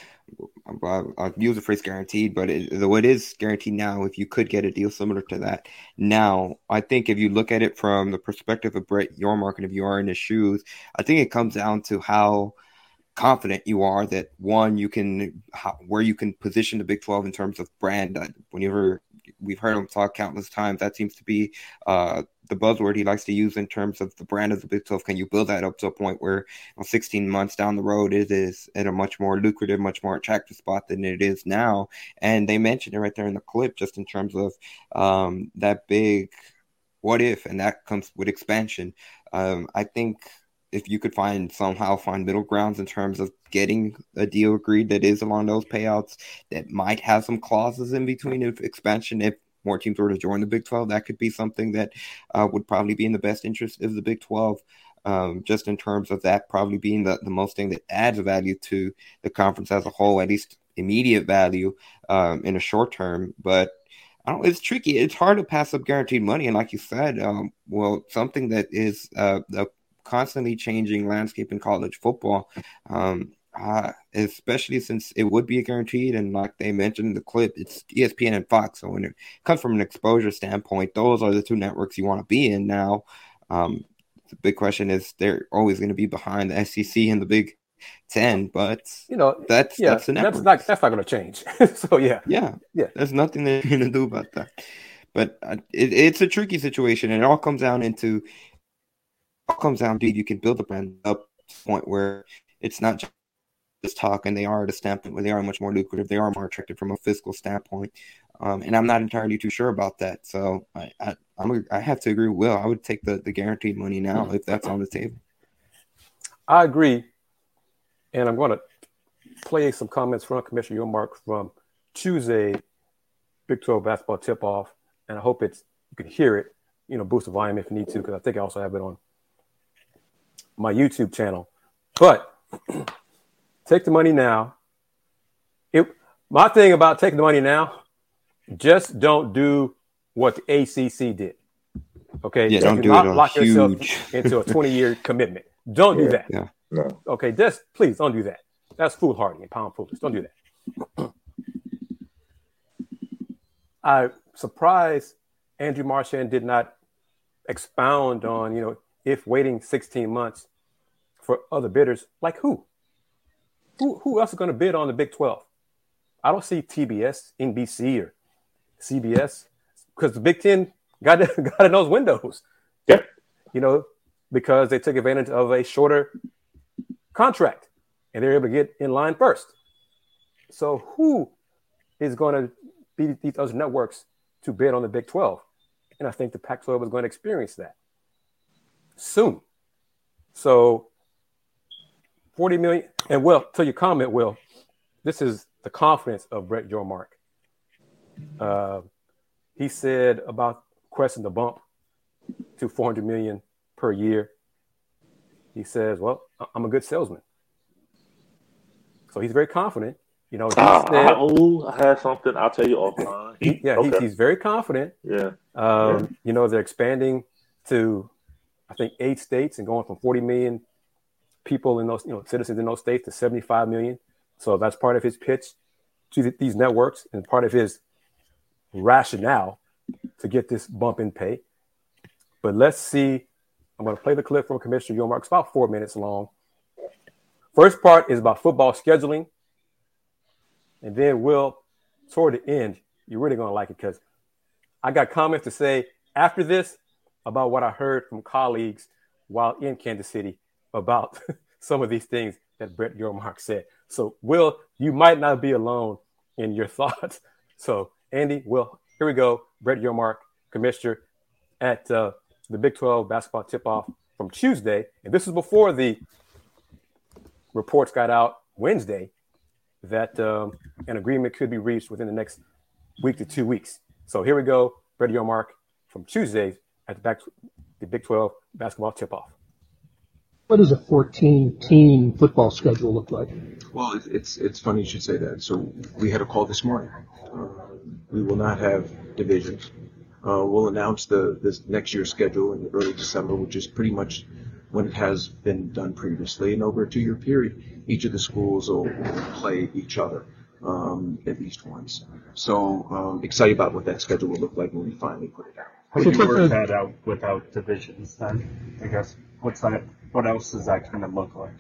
I'll, I'll use the phrase guaranteed, but it, though it is guaranteed now, if you could get a deal similar to that now, I think if you look at it from the perspective of Brett Yormark and if you are in his shoes, I think it comes down to how confident you are that one you can how, where you can position the Big 12 in terms of brand. Uh, whenever we've heard him talk countless times, that seems to be uh, the buzzword he likes to use in terms of the brand of the Big 12. Can you build that up to a point where you know, 16 months down the road it is at a much more lucrative, much more attractive spot than it is now? And they mentioned it right there in the clip, just in terms of um, that big what if, and that comes with expansion. Um, I think if you could find somehow find middle grounds in terms of getting a deal agreed that is along those payouts that might have some clauses in between if expansion if more teams were to join the Big 12, that could be something that uh, would probably be in the best interest of the Big 12. Um, just in terms of that probably being the, the most thing that adds value to the conference as a whole, at least immediate value um, in a short term. But I don't, it's tricky. It's hard to pass up guaranteed money. And like you said, um, well, something that is uh, a constantly changing landscape in college football. Um, uh, especially since it would be guaranteed. And like they mentioned in the clip, it's ESPN and Fox. So when it comes from an exposure standpoint, those are the two networks you want to be in now. Um, the big question is they're always going to be behind the SEC and the Big Ten, but you know that's yeah, that's, that's not that's not going to change. <laughs> so yeah, yeah, yeah. There's nothing they're going to do about that. But uh, it, it's a tricky situation, and it all comes down into all comes down to you can build a brand up to the point where it's not just talk, and they are at a standpoint where they are much more lucrative. They are more attractive from a fiscal standpoint, um, and I'm not entirely too sure about that. So I, have to agree with Will. I would take the the guaranteed money now if that's on the table. I agree, and I'm going to play some comments from Commissioner Yormark from Tuesday Big 12 basketball tip off, and I hope it's you can hear it. You know, boost the volume if you need to, because I think I also have it on my YouTube channel. But <clears throat> take the money now. It, my thing about taking the money now, just don't do what the ACC did. Okay, yeah, don't do not lock huge... yourself into a <laughs> 20 year commitment. Don't yeah, do that. Yeah. No. Okay, just please don't do that. That's foolhardy and pound foolish. Don't do that. <clears throat> I'm surprised Andrew Marchand did not expound on, you know, if waiting 16 months for other bidders, like who? Who, who else is going to bid on the Big 12? I don't see TBS, NBC, or CBS because the Big Ten got, <laughs> got in those windows. Yeah. You know, because they took advantage of a shorter contract and they're able to get in line first. So who is going to be these other networks to bid on the Big 12? And I think the Pac 12 is going to experience that soon. So 40 million. And well, to your comment, Will, this is the confidence of Brett Yormark. Uh, he said about questing the bump to 400 million per year. He says, "Well, I'm a good salesman." So he's very confident. You know, uh, said, oh, I have something. I'll tell you offline. He, yeah, okay. he's very confident. Yeah. Um, yeah. You know, they're expanding to, I think, eight states and going from 40 million people in those, you know, citizens in those states to 75 million. So that's part of his pitch to these networks and part of his rationale to get this bump in pay. But let's see. I'm going to play the clip from Commissioner Yormark. It's about four minutes long. First part is about football scheduling. And then we'll, toward the end, you're really going to like it because I got comments to say after this about what I heard from colleagues while in Kansas City about <laughs> some of these things that Brett Yormark said. So, Will, you might not be alone in your <laughs> thoughts. So, Andy, Will, here we go. Brett Yormark, commissioner at uh, the Big 12 basketball tip off from Tuesday. And this is before the reports got out Wednesday that um, an agreement could be reached within the next week to two weeks. So here we go. Brett Yormark from Tuesday at the, back, the Big 12 basketball tip off. What does a 14 team football schedule look like? Well, it's it's funny you should say that. So we had a call this morning. Uh, we will not have divisions. Uh, we'll announce the this next year's schedule in early December, which is pretty much when it has been done previously. And over a two-year period, each of the schools will, will play each other um, at least once. So um, excited about what that schedule will look like when we finally put it out. How would you work that out without divisions then? I guess what's that? What else is that going to look like?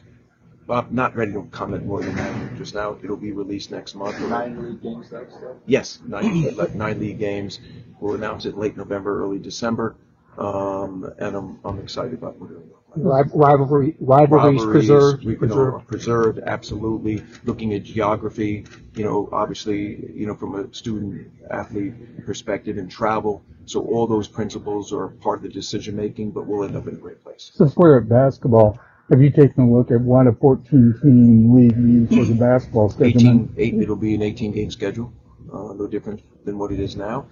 I'm not ready to comment more than that just now. It'll be released next month. Nine league games, that's Yes, nine, uh, nine league games. We'll announce it late November, early December, um, and I'm, I'm excited about what it'll look like. Rivalry, rivalries, preserved, we can preserved. preserved, absolutely. Looking at geography, you know, obviously, you know, from a student athlete perspective and travel. So all those principles are part of the decision making, but we'll end up in a great place. Since we're at basketball, have you taken a look at what a 14 team league means for the basketball schedule? 18, eight, it'll be an 18 game schedule, uh, no different than what it is now.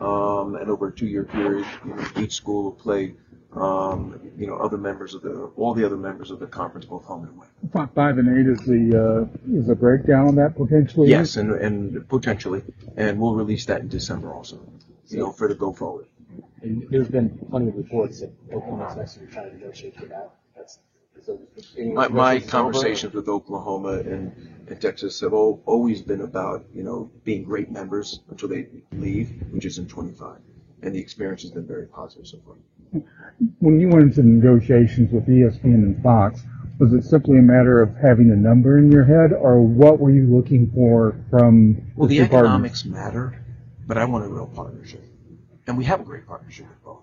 Um, and over a two year period, you know, each school will play, um, you know, other members of the, all the other members of the conference, both home and away. Five, five and eight is the uh, is a breakdown on that potentially. Yes, and, and potentially, and we'll release that in December also, you know, for the go forward. And there's been plenty of reports that Oklahoma's actually trying to negotiate for that. That's, so My, my conversations with Oklahoma and, and Texas have al- always been about, you know, being great members until they leave, which is in 25. And the experience has been very positive so far. When you went into negotiations with ESPN and Fox, was it simply a matter of having a number in your head, or what were you looking for from Well, the partners? economics matter, but I want a real partnership. And we have a great partnership with both.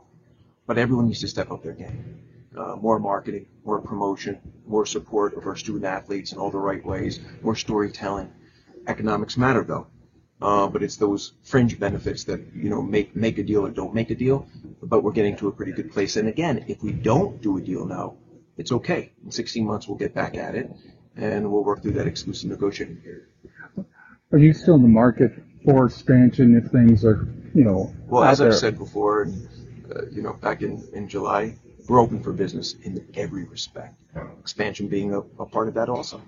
But everyone needs to step up their game. Uh, more marketing, more promotion, more support of our student athletes in all the right ways, more storytelling. Economics matter though. Uh, but it's those fringe benefits that, you know, make, make a deal or don't make a deal. But we're getting to a pretty good place. And again, if we don't do a deal now, it's okay. In 16 months, we'll get back at it and we'll work through that exclusive negotiating period. Are you still in the market for expansion if things are, you know, Well, as I've said before, uh, you know, back in, in July, we're open for business in every respect. Expansion being a, a part of that also.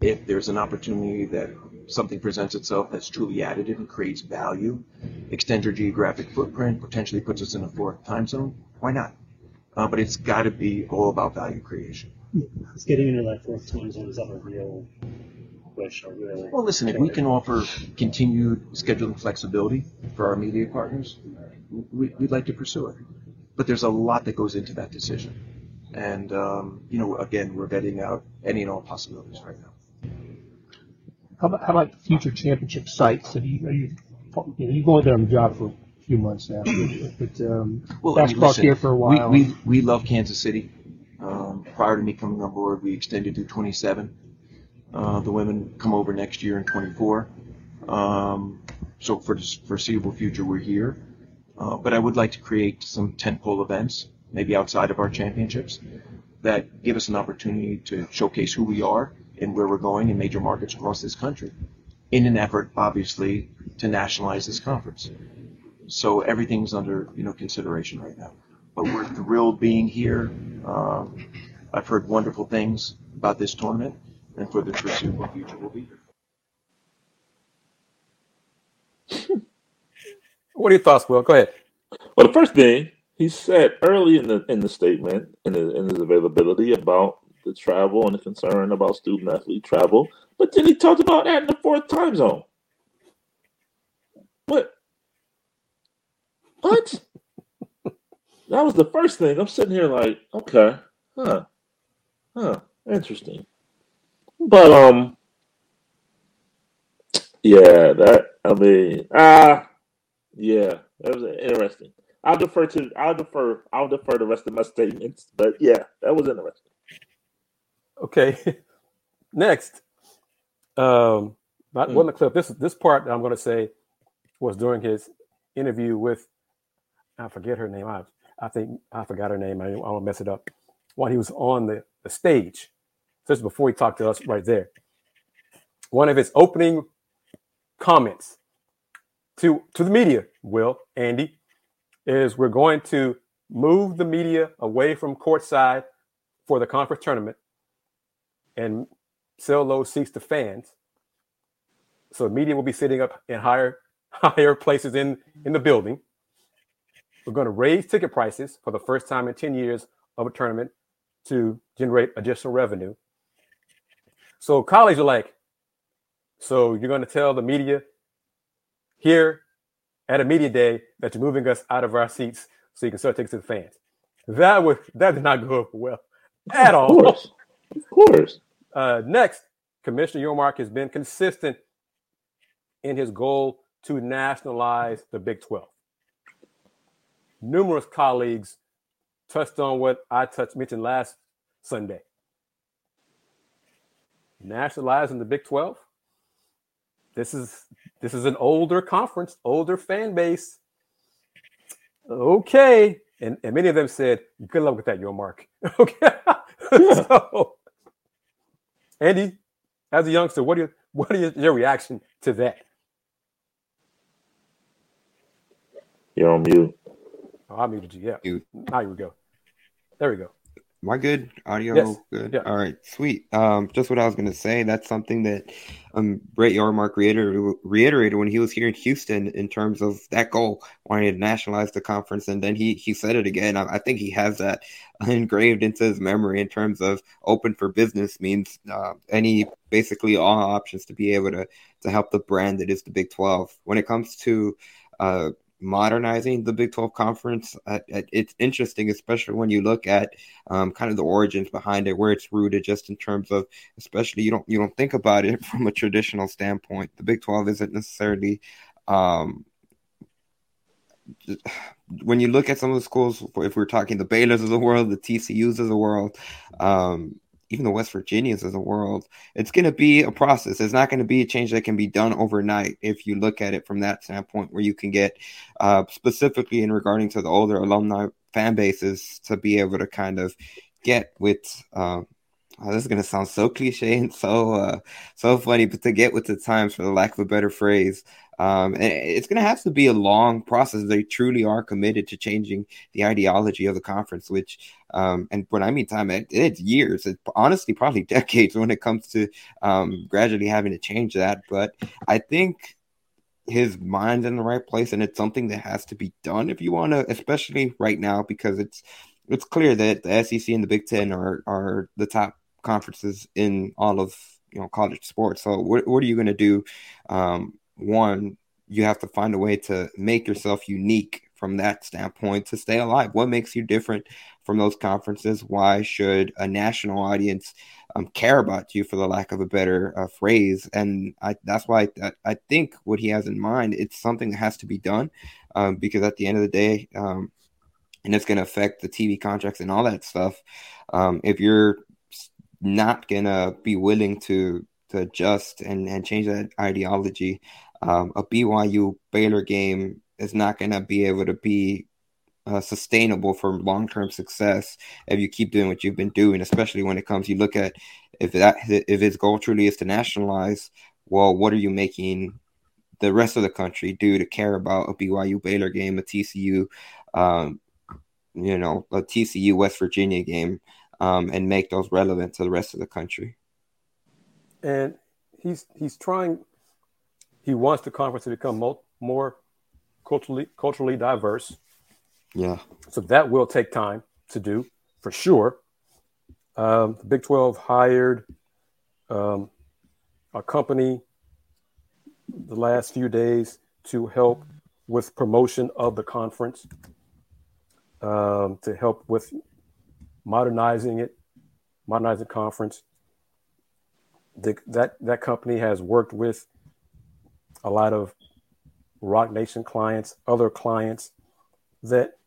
If there's an opportunity that something presents itself that's truly additive and creates value, extends your geographic footprint, potentially puts us in a fourth time zone, why not? Uh, but it's got to be all about value creation. It's getting into that fourth time zone. Is that a real wish or real? Well, listen, if we can offer continued scheduling flexibility for our media partners, we, we'd like to pursue it. But there's a lot that goes into that decision. And, um, you know, again, we're vetting out any and all possibilities right now. How about, how about future championship sites? Have you, are you, you know, you've only been on the job for a few months now, but, um, Well, I mean, basketball's listen, here for a while. We, we, we love Kansas City. Um, prior to me coming on board, we extended to 27. Uh, the women come over next year in 24. Um, so for the foreseeable future, we're here. Uh, but I would like to create some tentpole events, maybe outside of our championships, that give us an opportunity to showcase who we are and where we're going in major markets across this country, in an effort, obviously, to nationalize this conference. So everything's under you know consideration right now. But we're thrilled being here. Um, I've heard wonderful things about this tournament, and for the foreseeable future, we'll be here. <laughs> What are your thoughts, Will? Go ahead. Well, the first thing he said early in the in the statement in, the, in his availability about the travel and the concern about student athlete travel, but then he talked about adding the fourth time zone. What? What? <laughs> that was the first thing. I'm sitting here like, okay, huh, huh, interesting. But um, yeah, that I mean, ah, yeah, That was interesting. I'll defer to I'll defer I'll defer the rest of my statements, but yeah, that was interesting. Okay, <laughs> next, um, not mm. a clip. This this part that I'm going to say was during his interview with I forget her name. I I think I forgot her name. I, I will mess it up. When he was on the, the stage, just before he talked to us right there. One of his opening comments to to the media, Will Andy, is we're going to move the media away from courtside for the conference tournament and sell those seats to fans. So media will be sitting up in higher <laughs> higher places in in the building. We're going to raise ticket prices for the first time in 10 years of a tournament to generate additional revenue. So colleagues are like, so you're going to tell the media here at a media day that you're moving us out of our seats so you can start taking to the fans. That was that did not go over well at all. Of course. Of course. Uh, next, Commissioner Yormark has been consistent in his goal to nationalize the Big 12. Numerous colleagues touched on what I touched mentioned last Sunday. Nationalizing the Big 12 this is this is an older conference, older fan base. Okay. And, and many of them said, good luck with that, Yormark. <laughs> okay. <laughs> so, Andy, as a youngster, what, do you, what is your reaction to that? You're on mute. Oh, I muted you. Yeah. Mute. Now you go. There we go. Am I good? Audio yes. good? Yeah. All right, sweet. Um, just what I was going to say. That's something that um, Brett Yormark reiterated, reiterated when he was here in Houston in terms of that goal, wanting to nationalize the conference. And then he he said it again. I, I think he has that <laughs> engraved into his memory in terms of open for business means uh, any basically all options to be able to to help the brand that is the Big 12. When it comes to uh, modernizing the Big 12 conference. Uh, it's interesting, especially when you look at um, kind of the origins behind it, where it's rooted, just in terms of, especially you don't you don't think about it <laughs> from a traditional standpoint. The Big 12 isn't necessarily. Um, when you look at some of the schools, if we're talking the Baylors of the world, the TCU's of the world, um, even the West Virginias of the world, it's going to be a process. It's not going to be a change that can be done overnight if you look at it from that standpoint, where you can get uh, specifically in regarding to the older alumni fan bases to be able to kind of get with. Uh, oh, this is going to sound so cliche and so uh, so funny, but to get with the times, for the lack of a better phrase, um, it's going to have to be a long process. They truly are committed to changing the ideology of the conference, which, um, and when I mean time, it, it's years. It's honestly probably <laughs> decades when it comes to um, gradually having to change that. But I think his mind's in the right place, and it's something that has to be done if you want to, especially right now, because it's it's clear that the SEC and the Big Ten are are the top conferences in all of you know college sports. So what what are you going to do? Um, one, you have to find a way to make yourself unique from that standpoint to stay alive. What makes you different from those conferences? Why should a national audience um, care about you, for the lack of a better uh, phrase? And I, that's why I, I, think what he has in mind, it's something that has to be done um, because at the end of the day, um, and it's going to affect the TV contracts and all that stuff. Um, if you're not going to be willing to to adjust and, and change that ideology, um, a BYU Baylor game is not going to be able to be uh, sustainable for long term success if you keep doing what you've been doing. Especially when it comes, you look at if that if his goal truly is to nationalize. Well, what are you making the rest of the country do to care about a BYU Baylor game, a TCU, um, you know, a TCU West Virginia game, um, and make those relevant to the rest of the country? And he's he's trying he wants the conference to become more, more culturally culturally diverse. Yeah. So that will take time to do for sure. Um, the Big 12 hired um, a company the last few days to help with promotion of the conference, um, to help with modernizing it, modernizing the conference. The, that that company has worked with a lot of Roc Nation clients, other clients that,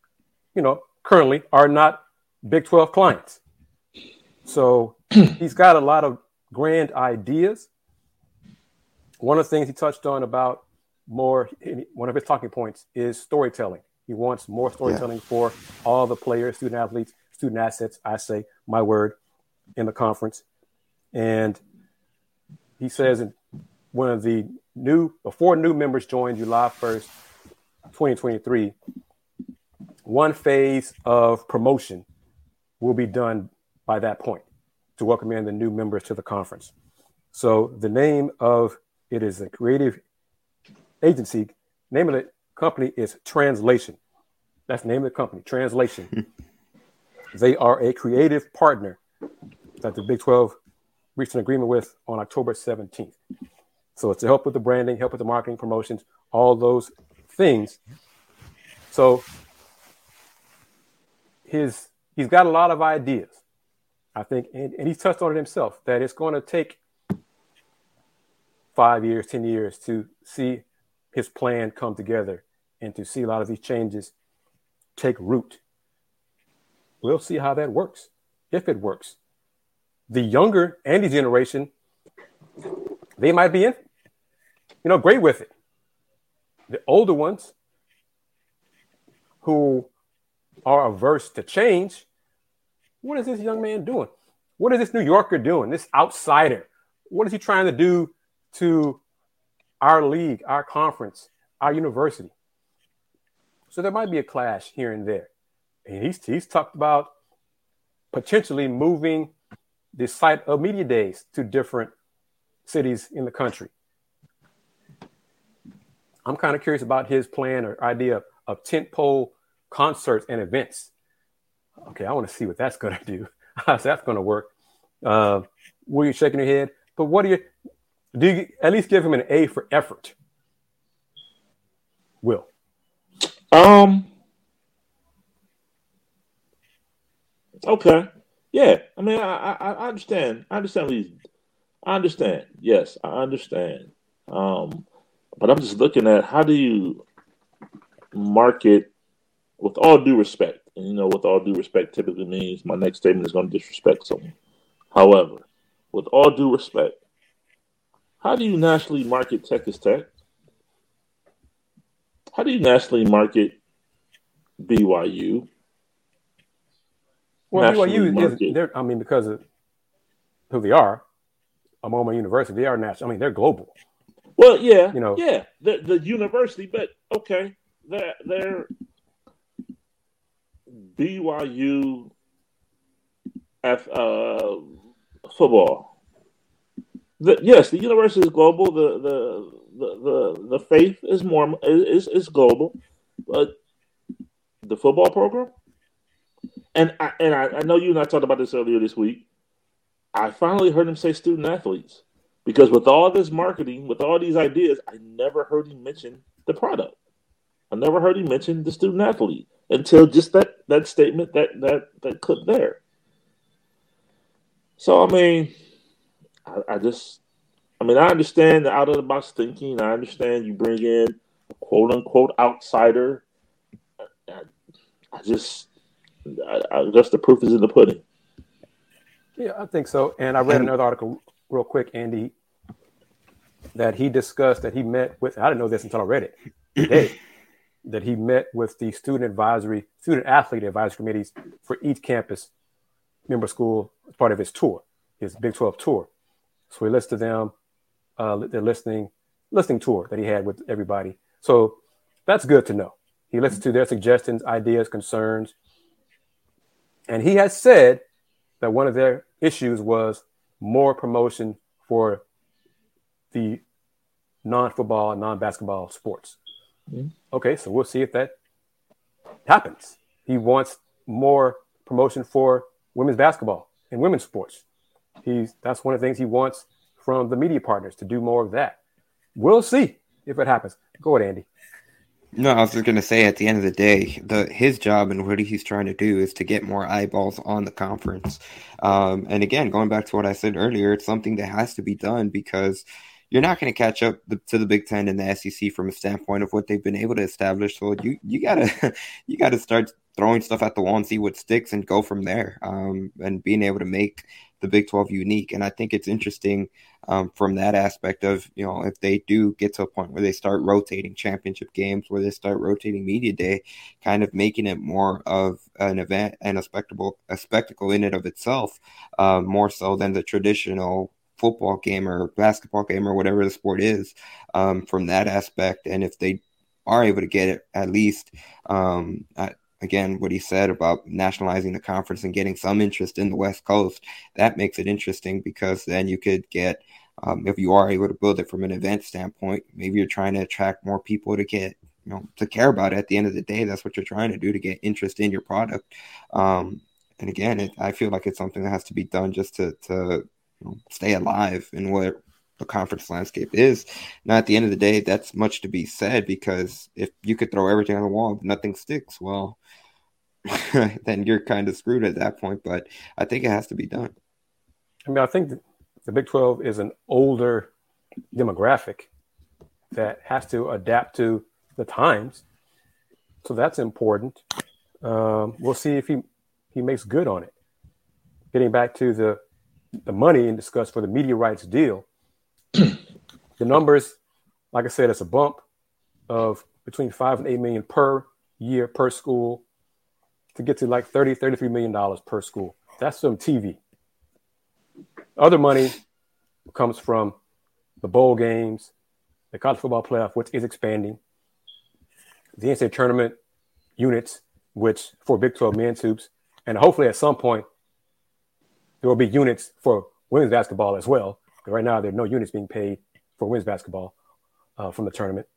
you know, currently are not Big 12 clients. So <clears throat> he's got a lot of grand ideas. One of the things he touched on about more, one of his talking points is storytelling. He wants more storytelling yeah. for all the players, student athletes, student assets. I say my word in the conference. And he says in one of the new, before new members join July 1st, 2023, one phase of promotion will be done by that point to welcome in the new members to the conference. So the name of it is a creative agency. Name of the company is Translation. That's the name of the company, Translation. <laughs> they are a creative partner that the Big 12 reached an agreement with on October 17th. So it's to help with the branding, help with the marketing, promotions, all those things. So his he's got a lot of ideas. I think, and, and he's touched on it himself, that it's going to take five years, 10 years to see his plan come together and to see a lot of these changes take root. We'll see how that works, if it works. The younger Andy generation, they might be in, you know, great with it. The older ones who are averse to change, what is this young man doing? What is this New Yorker doing? This outsider. What is he trying to do to our league, our conference, our university? So there might be a clash here and there. And he's, he's talked about potentially moving the site of media days to different cities in the country. I'm kind of curious about his plan or idea of, tentpole concerts and events. Okay, I want to see what that's going <laughs> to do. How's that going to work? Uh, were you shaking your head? But what do you do? You at least give him an A for effort. Will. Um. Okay. Yeah. I mean, I, I, I understand. I understand what he's. I understand. Yes, I understand. Um, but I'm just looking at how do you market with all due respect, and you know, with all due respect typically means my next statement is going to disrespect someone. However, with all due respect, how do you nationally market Texas Tech? How do you nationally market BYU? Well, BYU is, they're, I mean, because of who they are, a Mormon university, they are national. I mean, they're global. Well, yeah, you know, yeah, the the university, but okay, they're they're BYU F, uh, football. The, yes, the university is global. The the the the, the faith is more is is global, but the football program. And I and I, I know you and I talked about this earlier this week. I finally heard him say student athletes because with all this marketing, with all these ideas, I never heard him mention the product. I never heard him mention the student athlete until just that that statement that that that clip there. So I mean, I, I just, I mean, I understand the out of the box thinking. I understand you bring in a quote unquote outsider. I, I just, I, I guess the proof is in the pudding. Yeah, I think so. And I read another article real quick, Andy, that he discussed that he met with. I didn't know this until I read it today <clears throat> that he met with the student advisory, student athlete advisory committees for each campus member school as part of his tour, his Big 12 tour. So he listed them, uh, their listening, listening tour that he had with everybody. So that's good to know. He listened to their suggestions, ideas, concerns. And he has said that one of their issues was more promotion for the non football, non basketball sports. Mm-hmm. Okay, so we'll see if that happens. He wants more promotion for women's basketball and women's sports. He's that's one of the things he wants from the media partners to do more of that. We'll see if it happens. Go ahead, Andy. No, I was just gonna say at the end of the day, the his job and what he's trying to do is to get more eyeballs on the conference. Um, and again, going back to what I said earlier, it's something that has to be done because you're not going to catch up the, to the Big Ten and the SEC from a standpoint of what they've been able to establish. So you you gotta <laughs> you gotta start throwing stuff at the wall and see what sticks and go from there. Um, and being able to make the Big 12 unique. And I think it's interesting um, from that aspect of, you know, if they do get to a point where they start rotating championship games, where they start rotating media day, kind of making it more of an event and a spectacle, a spectacle in and of itself, uh, more so than the traditional football game or basketball game or whatever the sport is um, from that aspect. And if they are able to get it at least um, at, again what he said about nationalizing the conference and getting some interest in the West Coast, that makes it interesting because then you could get um, if you are able to build it from an event standpoint, maybe you're trying to attract more people to get you know to care about it. At the end of the day, that's what you're trying to do to get interest in your product. Um, and again, it, I feel like it's something that has to be done just to to you know, stay alive in what the conference landscape is. Now, at the end of the day, that's much to be said because if you could throw everything on the wall, nothing sticks. Well, <laughs> then you're kind of screwed at that point. But I think it has to be done. I mean, I think the Big 12 is an older demographic that has to adapt to the times. So that's important. Um, we'll see if he, he makes good on it. Getting back to the the money and discuss for the media rights deal, <clears throat> the numbers, like I said, it's a bump of between five and eight million per year per school to get to like 30, 33 million dollars per school. That's some TV. Other money comes from the bowl games, the college football playoff, which is expanding, the NCAA tournament units, which for Big 12 men's hoops, and hopefully at some point there will be units for women's basketball as well. Right now, there are no units being paid for women's basketball uh, from the tournament.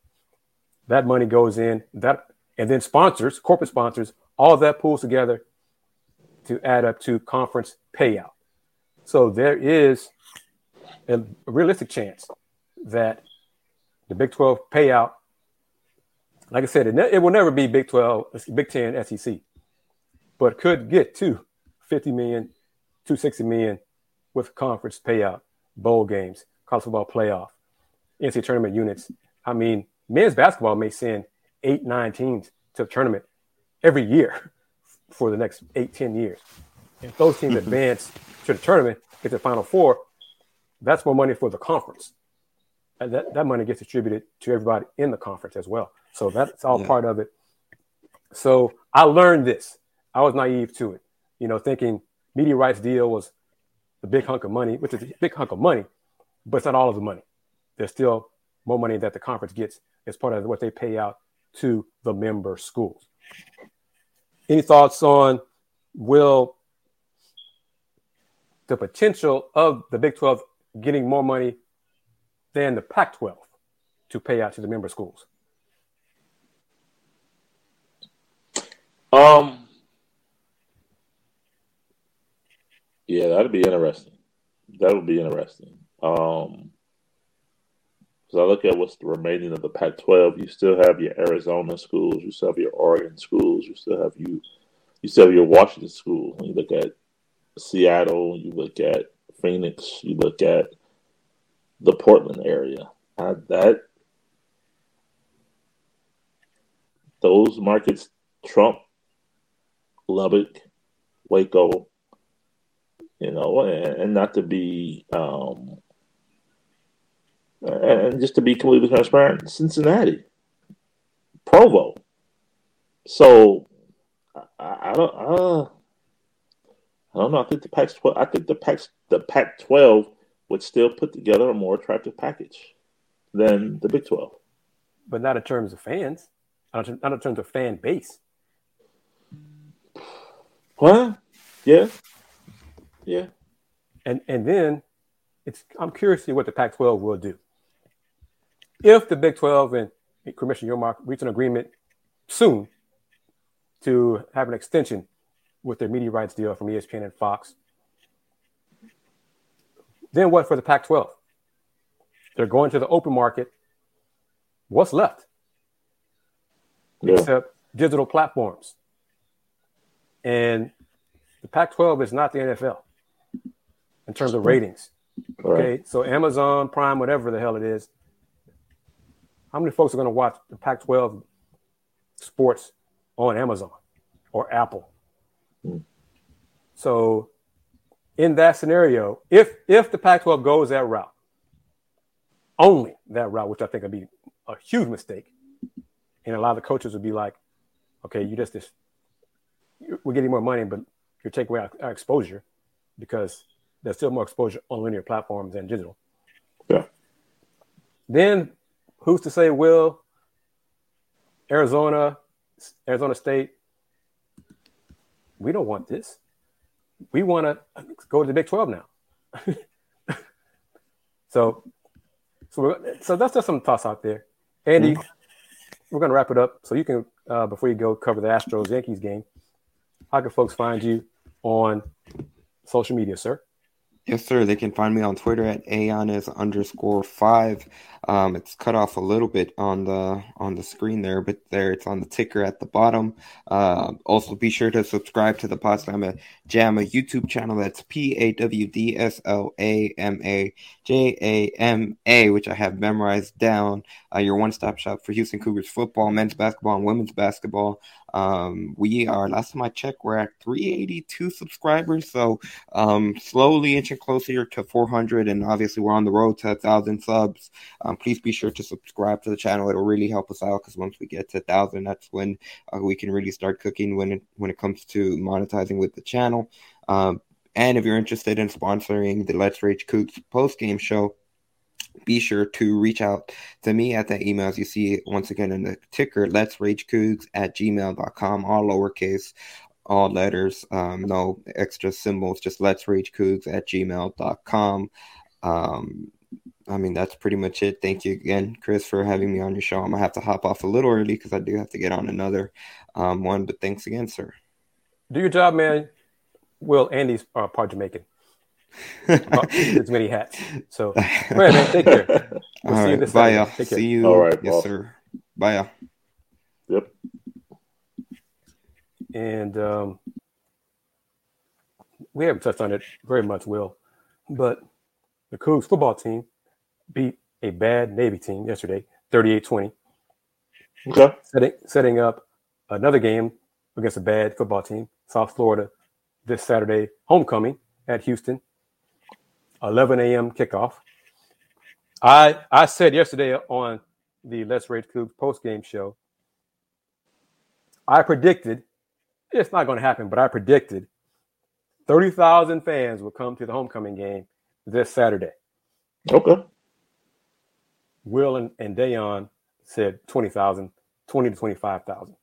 That money goes in that, and then sponsors, corporate sponsors, all that pulls together to add up to conference payout. So there is a realistic chance that the Big 12 payout, like I said, it, ne- it will never be Big 12, Big 10, SEC, but could get to 50 million, 260 million with conference payout, bowl games, college football playoff, NCAA tournament units. I mean, men's basketball may send eight, nine teams to the tournament every year <laughs> for the next eight, ten years. If those teams mm-hmm. advance to the tournament, get to the final four, that's more money for the conference. And that, that money gets distributed to everybody in the conference as well. So that's all yeah. part of it. So I learned this. I was naive to it, you know, thinking media rights deal was the big hunk of money, which is a big hunk of money, but it's not all of the money. There's still more money that the conference gets as part of what they pay out to the member schools. Any thoughts on will the potential of the Big 12 getting more money than the Pac 12 to pay out to the member schools? Um, yeah, that'd be interesting. That would be interesting. Um, because I look at what's the remaining of the Pac-12, you still have your Arizona schools, you still have your Oregon schools, you still have you, you still have your Washington schools. When you look at Seattle, you look at Phoenix, you look at the Portland area. Uh, that those markets trump Lubbock, Waco, you know, and, and not to be um, and just to be completely transparent, Cincinnati, Provo. So I, I don't. Uh, I don't know. I think the Pac twelve. I think the Pac the Pac twelve would still put together a more attractive package than the Big Twelve. But not in terms of fans. Not in, terms of fan base. Well, yeah, yeah. And and then it's I'm curious to see what the Pac twelve will do. If the Big Twelve and Commissioner Yormark reach an agreement soon to have an extension with their media rights deal from ESPN and Fox. Then what for the Pac 12? They're going to the open market. What's left? Yeah. Except digital platforms. And the Pac 12 is not the NFL in terms of ratings. Okay, Right. so Amazon Prime, whatever the hell it is, how many folks are going to watch the Pac-12 sports on Amazon or Apple? Hmm. So, in that scenario, if if the Pac-12 goes that route, only that route, which I think would be a huge mistake, and a lot of the coaches would be like, "Okay, you just this, we're getting more money, but you're taking away our, our exposure because there's still more exposure on linear platforms than digital." Yeah. Then, who's to say will Arizona, Arizona State? We don't want this. We want to go to the Big 12 now. <laughs> so, so, we're, so that's just some thoughts out there. Andy, we're going to wrap it up. So you can, uh, before you go, cover the Astros Yankees game. How can folks find you on social media, sir? Yes, sir. They can find me on Twitter at aonis underscore five. Um, it's cut off a little bit on the on the screen there, but there it's on the ticker at the bottom. Uh, also, be sure to subscribe to the Potsdam Jamma YouTube channel. That's P A W D S L A M A J A M A, which I have memorized down. Uh, your one stop shop for Houston Cougars football, men's basketball, and women's basketball. Um, we are last time I checked, we're at 382 subscribers, so um, slowly inching closer to 400, and obviously we're on the road to a thousand subs. Um, please be sure to subscribe to the channel; it'll really help us out because once we get to a thousand, that's when uh, we can really start cooking when it, when it comes to monetizing with the channel. Um, and if you're interested in sponsoring the Let's Rage Coogs post game show, be sure to reach out to me at the emails you see once again in the ticker let's rage coogs at gmail.com all lowercase all letters um, no extra symbols just let's rage coogs at gmail.com um, i mean that's pretty much it thank you again Kris for having me on your show i'm gonna have to hop off a little early because i do have to get on another um, one but thanks again sir Do your job, man. Will Andy's uh, part Jamaican. <laughs> It's many hats. So, <laughs> go ahead, man. Take care. We'll all see you this bye Saturday. y'all Take care. see you All right, yes boss. sir bye y'all Yep. And um, we haven't touched on it very much, Will, but the Cougs football team beat a bad Navy team yesterday, 38-20, Okay. setting, setting up another game against a bad football team, South Florida, this Saturday, homecoming at Houston, 11 a.m. kickoff. I I said yesterday on the Let's Rage post game show, I predicted it's not going to happen, but I predicted 30,000 fans will come to the homecoming game this Saturday. Okay. Will and, and Dayon said 20,000, 20 to 25,000.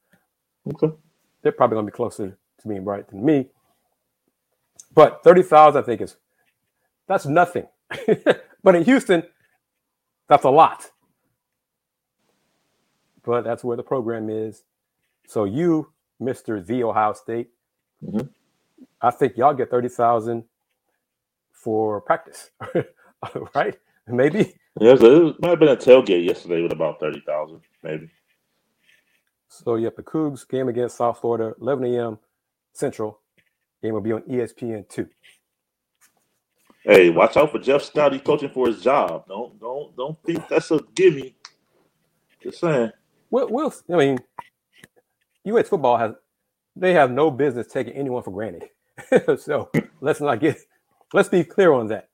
Okay. They're probably going to be closer to being right than me. But 30,000, I think, is that's nothing. <laughs> but in Houston, that's a lot. But that's where the program is. So you, Mr. The Ohio State, Mhm. I think y'all get 30,000 for practice, <laughs> right? Maybe. Yeah, it might have been a tailgate yesterday with about thirty thousand, maybe. So you have the Cougs game against South Florida, 11 a.m. Central. Game will be on E ESPN two. Hey, watch out for Jeff Scott. He's coaching for his job. Don't don't don't think that's a gimme. Just saying. Will, Will, I mean, UH football has they have no business taking anyone for granted. <laughs> so let's not get let's be clear on that.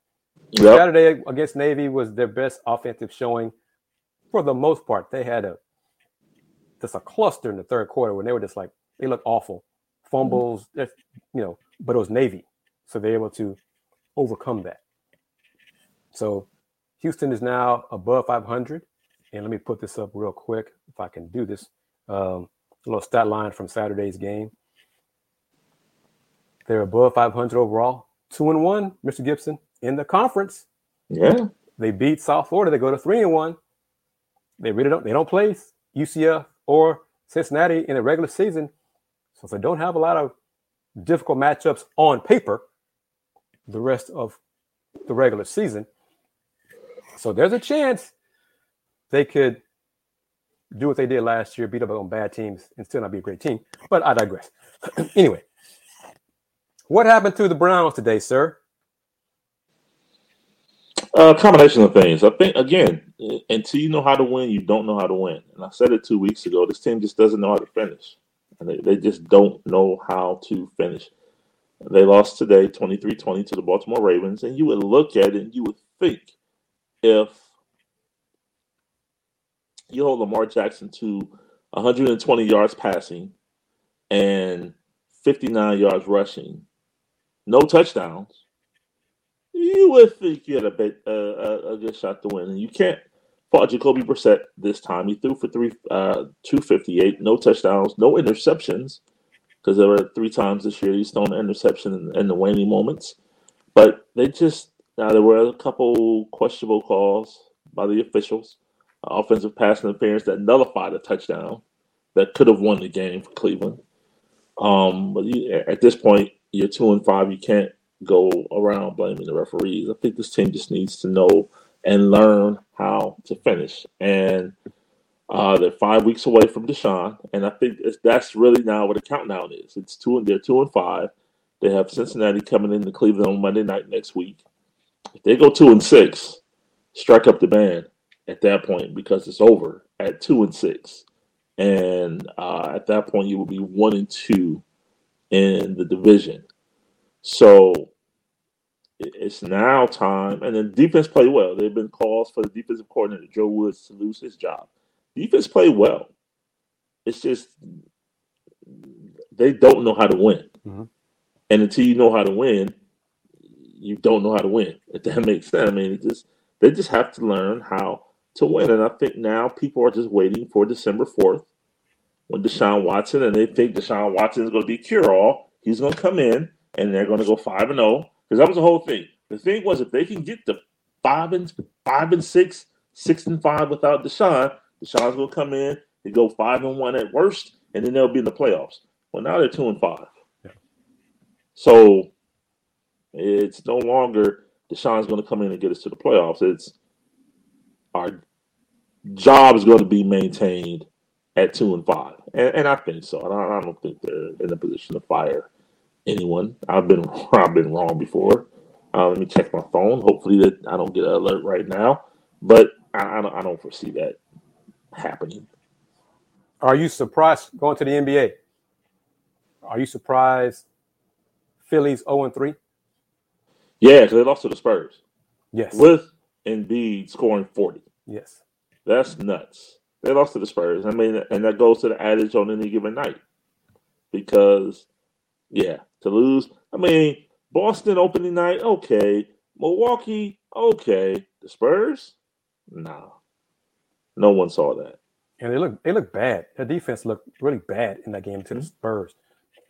Yep. Saturday against Navy was their best offensive showing for the most part. They had a just a cluster in the third quarter when they were just like they looked awful, fumbles, you know. But it was Navy, so they're able to overcome that. So Houston is now above 500, and let me put this up real quick if I can do this. Um, a little stat line from Saturday's game. They're above 500 overall, two and one, Mr. Gibson, in the conference. Yeah. They beat South Florida. They go to three and one. They really don't. They don't play UCF or Cincinnati in the regular season, so if they don't have a lot of difficult matchups on paper. The rest of the regular season, so there's a chance they could do what they did last year, beat up on bad teams, and still not be a great team. But I digress. <clears throat> anyway, what happened to the Browns today, sir? A combination of things. I think again, until you know how to win, you don't know how to win. And I said it two weeks ago. This team just doesn't know how to finish, and they, they just don't know how to finish. They lost today, 23-20 to the Baltimore Ravens, and you would look at it and you would think if you hold Lamar Jackson to 120 yards passing and 59 yards rushing, no touchdowns, you would think you had a, bit, uh, a good shot to win. And you can't fault Jacoby Brissett this time. He threw for three, uh, 258, no touchdowns, no interceptions, because there were three times this year he's thrown an interception in, in the waning moments. But they just, now there were a couple questionable calls by the officials, uh, offensive pass interference that nullified a touchdown that could have won the game for Cleveland. Um, but you, at this point, you're two and five. You can't go around blaming the referees. I think this team just needs to know and learn how to finish. And uh, they're five weeks away from Deshaun, and I think that's really now what the countdown is. It's two and they're two and five. They have Cincinnati coming into Cleveland on Monday night next week. If they go two and six, strike up the band at that point because it's over at two and six, and uh, at that point you will be one and two in the division. So it's now time, and then defense play well. There have been calls for the defensive coordinator Joe Woods to lose his job. Defense play well. It's just they don't know how to win, mm-hmm. and until you know how to win, you don't know how to win. If that <laughs> makes sense, I mean, it just they just have to learn how to win, and I think now people are just waiting for December fourth when Deshaun Watson, and they think Deshaun Watson is going to be cure all. He's going to come in and they're going to go five and zero oh, because that was the whole thing. The thing was if they can get the five and five and six, six and five without Deshaun, Deshaun's going to come in. They go five and one at worst, and then they'll be in the playoffs. Well, now they're two and five. Yeah. So it's no longer Deshaun's going to come in and get us to the playoffs. It's our job is going to be maintained at two and five, and, and I think so. I don't, I don't think they're in a position to fire anyone. I've been <laughs> I've been wrong before. Uh, let me check my phone. Hopefully that I don't get an alert right now, but I, I, don't, I don't foresee that happening. Are you surprised going to the NBA? Are you surprised Phillies 0 and 3? Yeah, because they lost to the Spurs. Yes. With Embiid scoring 40. Yes. That's nuts. They lost to the Spurs. I mean, and that goes to the adage on any given night. Because yeah, to lose. I mean, Boston opening night, okay. Milwaukee, okay. The Spurs, no. No one saw that. And they look they look bad. Their defense looked really bad in that game to the Spurs.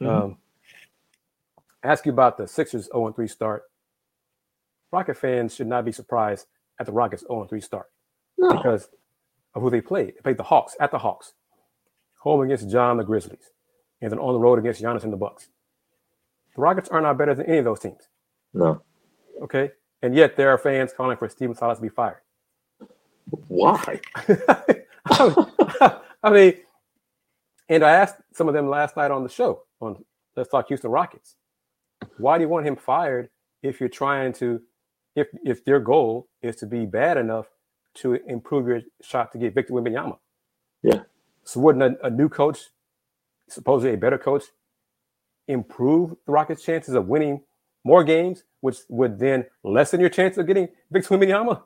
Mm-hmm. Um, ask you about the Sixers 0 3 start. Rocket fans should not be surprised at the Rockets 0 3 start no. because of who they played. They played the Hawks at the Hawks, home against John the Grizzlies, and then on the road against Giannis and the Bucks. The Rockets are not better than any of those teams. No. Okay. And yet there are fans calling for Stephen Silas to be fired. Why? <laughs> <laughs> I mean, and I asked some of them last night on the show on Let's Talk Houston Rockets. Why do you want him fired if you're trying to, if if your goal is to be bad enough to improve your shot to get Victor Wembanyama? Yeah. So wouldn't a, a new coach, supposedly a better coach, improve the Rockets' chances of winning more games, which would then lessen your chance of getting Victor Wembanyama.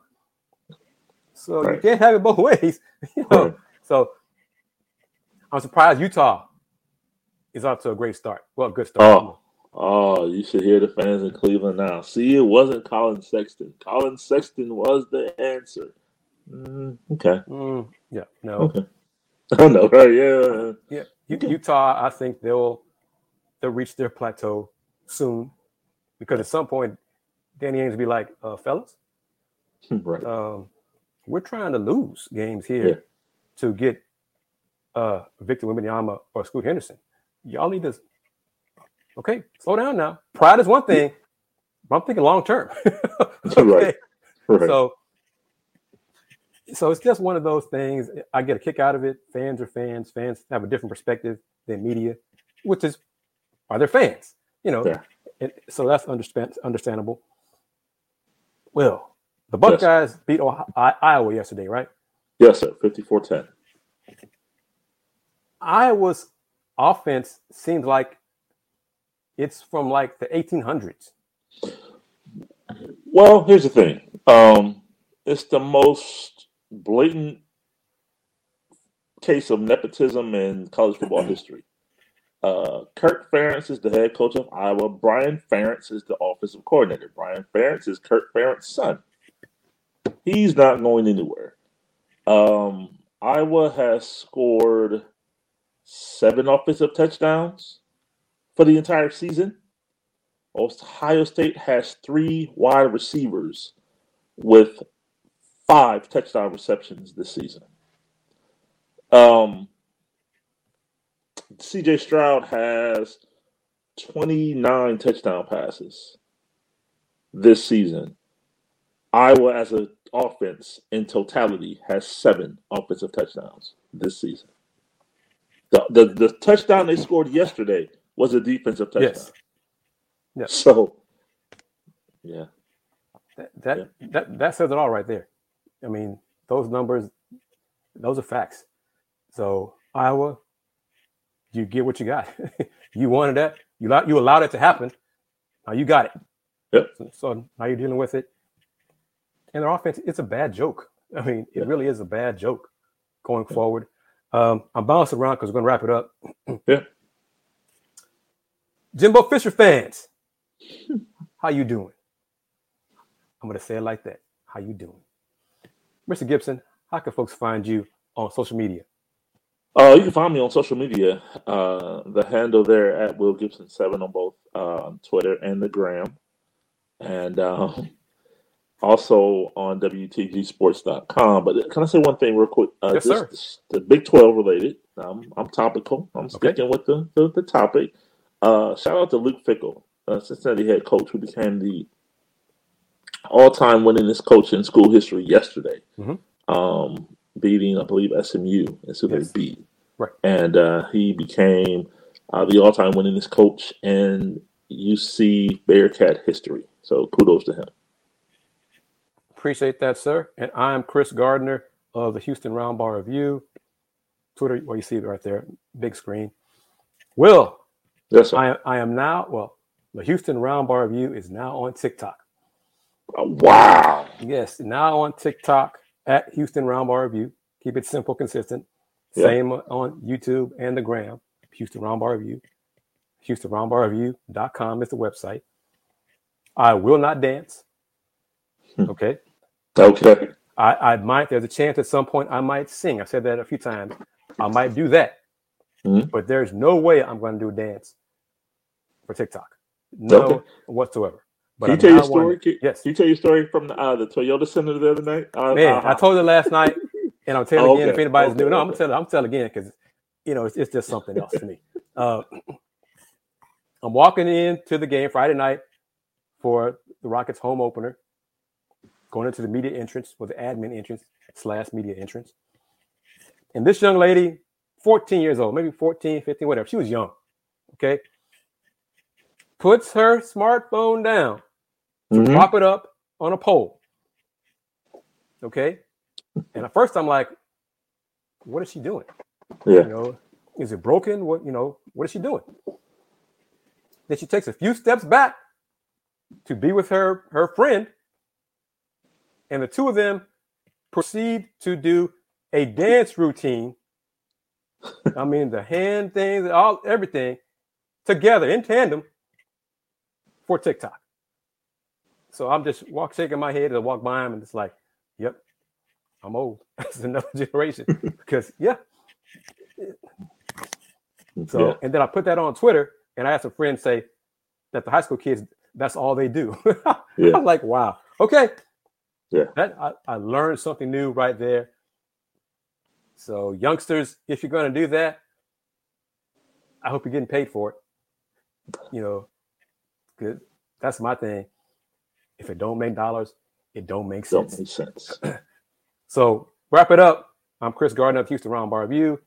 So right. you can't have it both <laughs> ways. You know? Right. So I'm surprised Utah is off to a great start. Well, good start. Oh, oh, you should hear the fans in Cleveland now. See, it wasn't Colin Sexton. Colin Sexton was the answer. Mm, okay. Mm, yeah. No. Okay. <laughs> Oh no. Right. Yeah. Yeah. Utah, I think they'll they'll reach their plateau soon because at some point Danny Ainge will be like, uh, fellas, <laughs> right. Um, we're trying to lose games here yeah. to get uh, Victor Wembanyama or Scoot Henderson. Y'all need to okay, slow down now. Pride is one thing, but I'm thinking long term. <laughs> <laughs> okay. right. right. So so it's just one of those things. I get a kick out of it. Fans are fans. Fans have a different perspective than media, which is are their fans, you know. Yeah. And so that's understand, understandable. Well, The Buckeyes yes. beat Ohio, Iowa yesterday, right? Yes, sir. 54-10. Iowa yesterday, right? Yes, sir. 54-10. Iowa's offense seems like it's from like the 1800s. Well, here's the thing. Um, it's the most blatant case of nepotism in college football history. Uh, Kirk Ferentz is the head coach of Iowa. Brian Ferentz is the offensive coordinator. Brian Ferentz is Kirk Ferentz's son. He's not going anywhere. Um, Iowa has scored seven offensive touchdowns for the entire season. Ohio State has three wide receivers with five touchdown receptions this season. Um, CJ Stroud has 29 touchdown passes this season. Iowa, as an offense in totality, has seven offensive touchdowns this season. The, the, the touchdown they scored yesterday was a defensive touchdown. Yes. yes. So, yeah. That, that, yeah. that that says it all right there. I mean, those numbers, those are facts. So Iowa, you get what you got. <laughs> you wanted that. You allowed, you allowed it to happen. Now you got it. Yep. So, so now you're dealing with it. And their offense, it's a bad joke. I mean, it really is a bad joke going forward. Um, I'm bouncing around because we're going to wrap it up. <clears throat> yeah. Jimbo Fisher fans, <laughs> how you doing? I'm going to say it like that. How you doing? Mr. Gibson, how can folks find you on social media? Uh, you can find me on social media. Uh, the handle there at Will Gibson Seven on both uh, Twitter and the Gram, and um, also on WTGSports.com. But can I say one thing real quick? Uh, yes, sir. The Big Twelve related. Um, I'm topical. I'm sticking okay. with the, the, the topic. Uh, shout out to Luke Fickell, uh, Cincinnati head coach, who became the all-time winningest coach in school history yesterday. Mm-hmm. Um, beating, I believe, SMU. That's who yes. they beat. Right. And uh, he became uh, the all-time winningest coach in UC Bearcat history. So kudos to him. Appreciate that, sir. And I'm Kris Gardner of the Houston Roundball Review. Twitter, well, you see it right there, big screen. Will, yes, sir. I, I am now, well, the Houston Roundball Review is now on TikTok. Oh, wow. Yes, now on TikTok at Houston Roundball Review. Keep it simple, consistent. Same on YouTube and the gram, Houston Roundball Review. HoustonRoundballReview.com is the website. I will not dance. Hmm. Okay. Okay. I, I might, there's a chance at some point I might sing. I've said that a few times. I might do that. Mm-hmm. But there's no way I'm going to do a dance for TikTok. No okay. whatsoever. But Can you tell your story? Can, yes. Can you tell your story from the, uh, the Toyota Center the other night? Uh, Man, uh, I told it last night, <laughs> and I'm telling oh, again okay. if anybody's okay. new. No, I'm gonna tell. I'm telling again because you know it's, it's, just something else to me. <laughs> Uh, I'm walking into the game Friday night for the Rockets home opener, going into the media entrance or the admin entrance slash media entrance, and this young lady, 14 years old, maybe 14, 15, whatever. She was young. Okay, puts her smartphone down to mm-hmm. prop it up on a pole. Okay. And at first I'm like, what is she doing? Yeah. You know, is it broken? What, you know, what is she doing? Then she takes a few steps back to be with her her friend. And the two of them proceed to do a dance routine. I mean, the hand things, all everything together in tandem for TikTok. So I'm just walk shaking my head and I walk by him and it's like, yep, I'm old. <laughs> It's another <laughs> generation. <laughs> because yeah. So yeah. and then I put that on Twitter and I had some friends say that the high school kids, that's all they do. yeah. I'm like, wow. Okay. Yeah. That I, I learned something new right there. So youngsters, if you're gonna do that, I hope you're getting paid for it. You know, good. That's my thing. If it don't make dollars, it don't make sense. Don't make sense. <clears throat> so wrap it up. I'm Kris Gardner of Houston Roundball Review,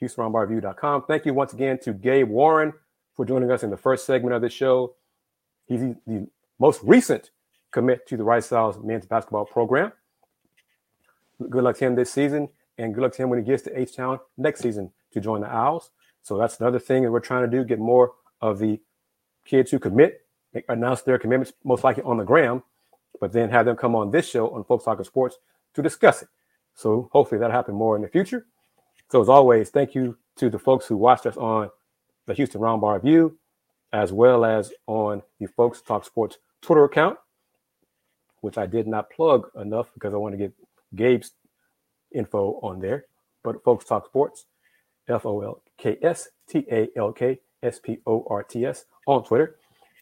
HoustonRoundballReview.com. Thank you once again to Gabe Warren for joining us in the first segment of this show. He's the most recent commit to the Rice Owls men's basketball program. Good luck to him this season, and good luck to him when he gets to H Town next season to join the Owls. So that's another thing that we're trying to do: get more of the kids who commit, announce their commitments, most likely on the gram, but then have them come on this show on Folks Talking Sports to discuss it. So hopefully that'll happen more in the future. So as always, thank you to the folks who watched us on the Houston Roundball Review, as well as on the Folks Talk Sports Twitter account, which I did not plug enough because I want to get Gabe's info on there. But Folks Talk Sports, F O L K S T A L K S P O R T S on Twitter.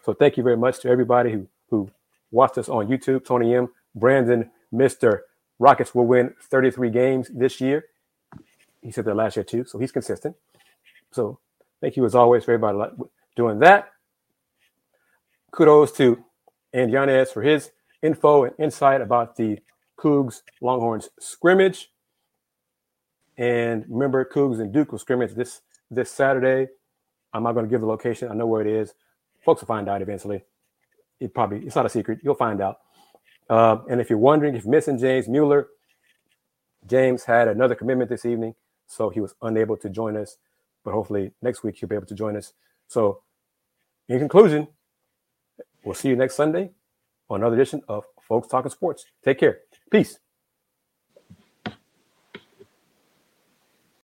So thank you very much to everybody who who watched us on YouTube. Tony M, Brandon, Mister Rockets will win 33 games this year. He said that last year too, so he's consistent. So thank you as always for everybody doing that. Kudos to Andy Yanez for his info and insight about the Cougs Longhorns scrimmage. And remember, Cougs and Duke will scrimmage this this Saturday. I'm not going to give the location. I know where it is. Folks will find out eventually. It probably it's not a secret. You'll find out. Uh, and if you're wondering if missing James Mueller, James had another commitment this evening, so he was unable to join us. But hopefully next week he'll be able to join us. So, in conclusion, we'll see you next Sunday on another edition of Folks Talking Sports. Take care. Peace.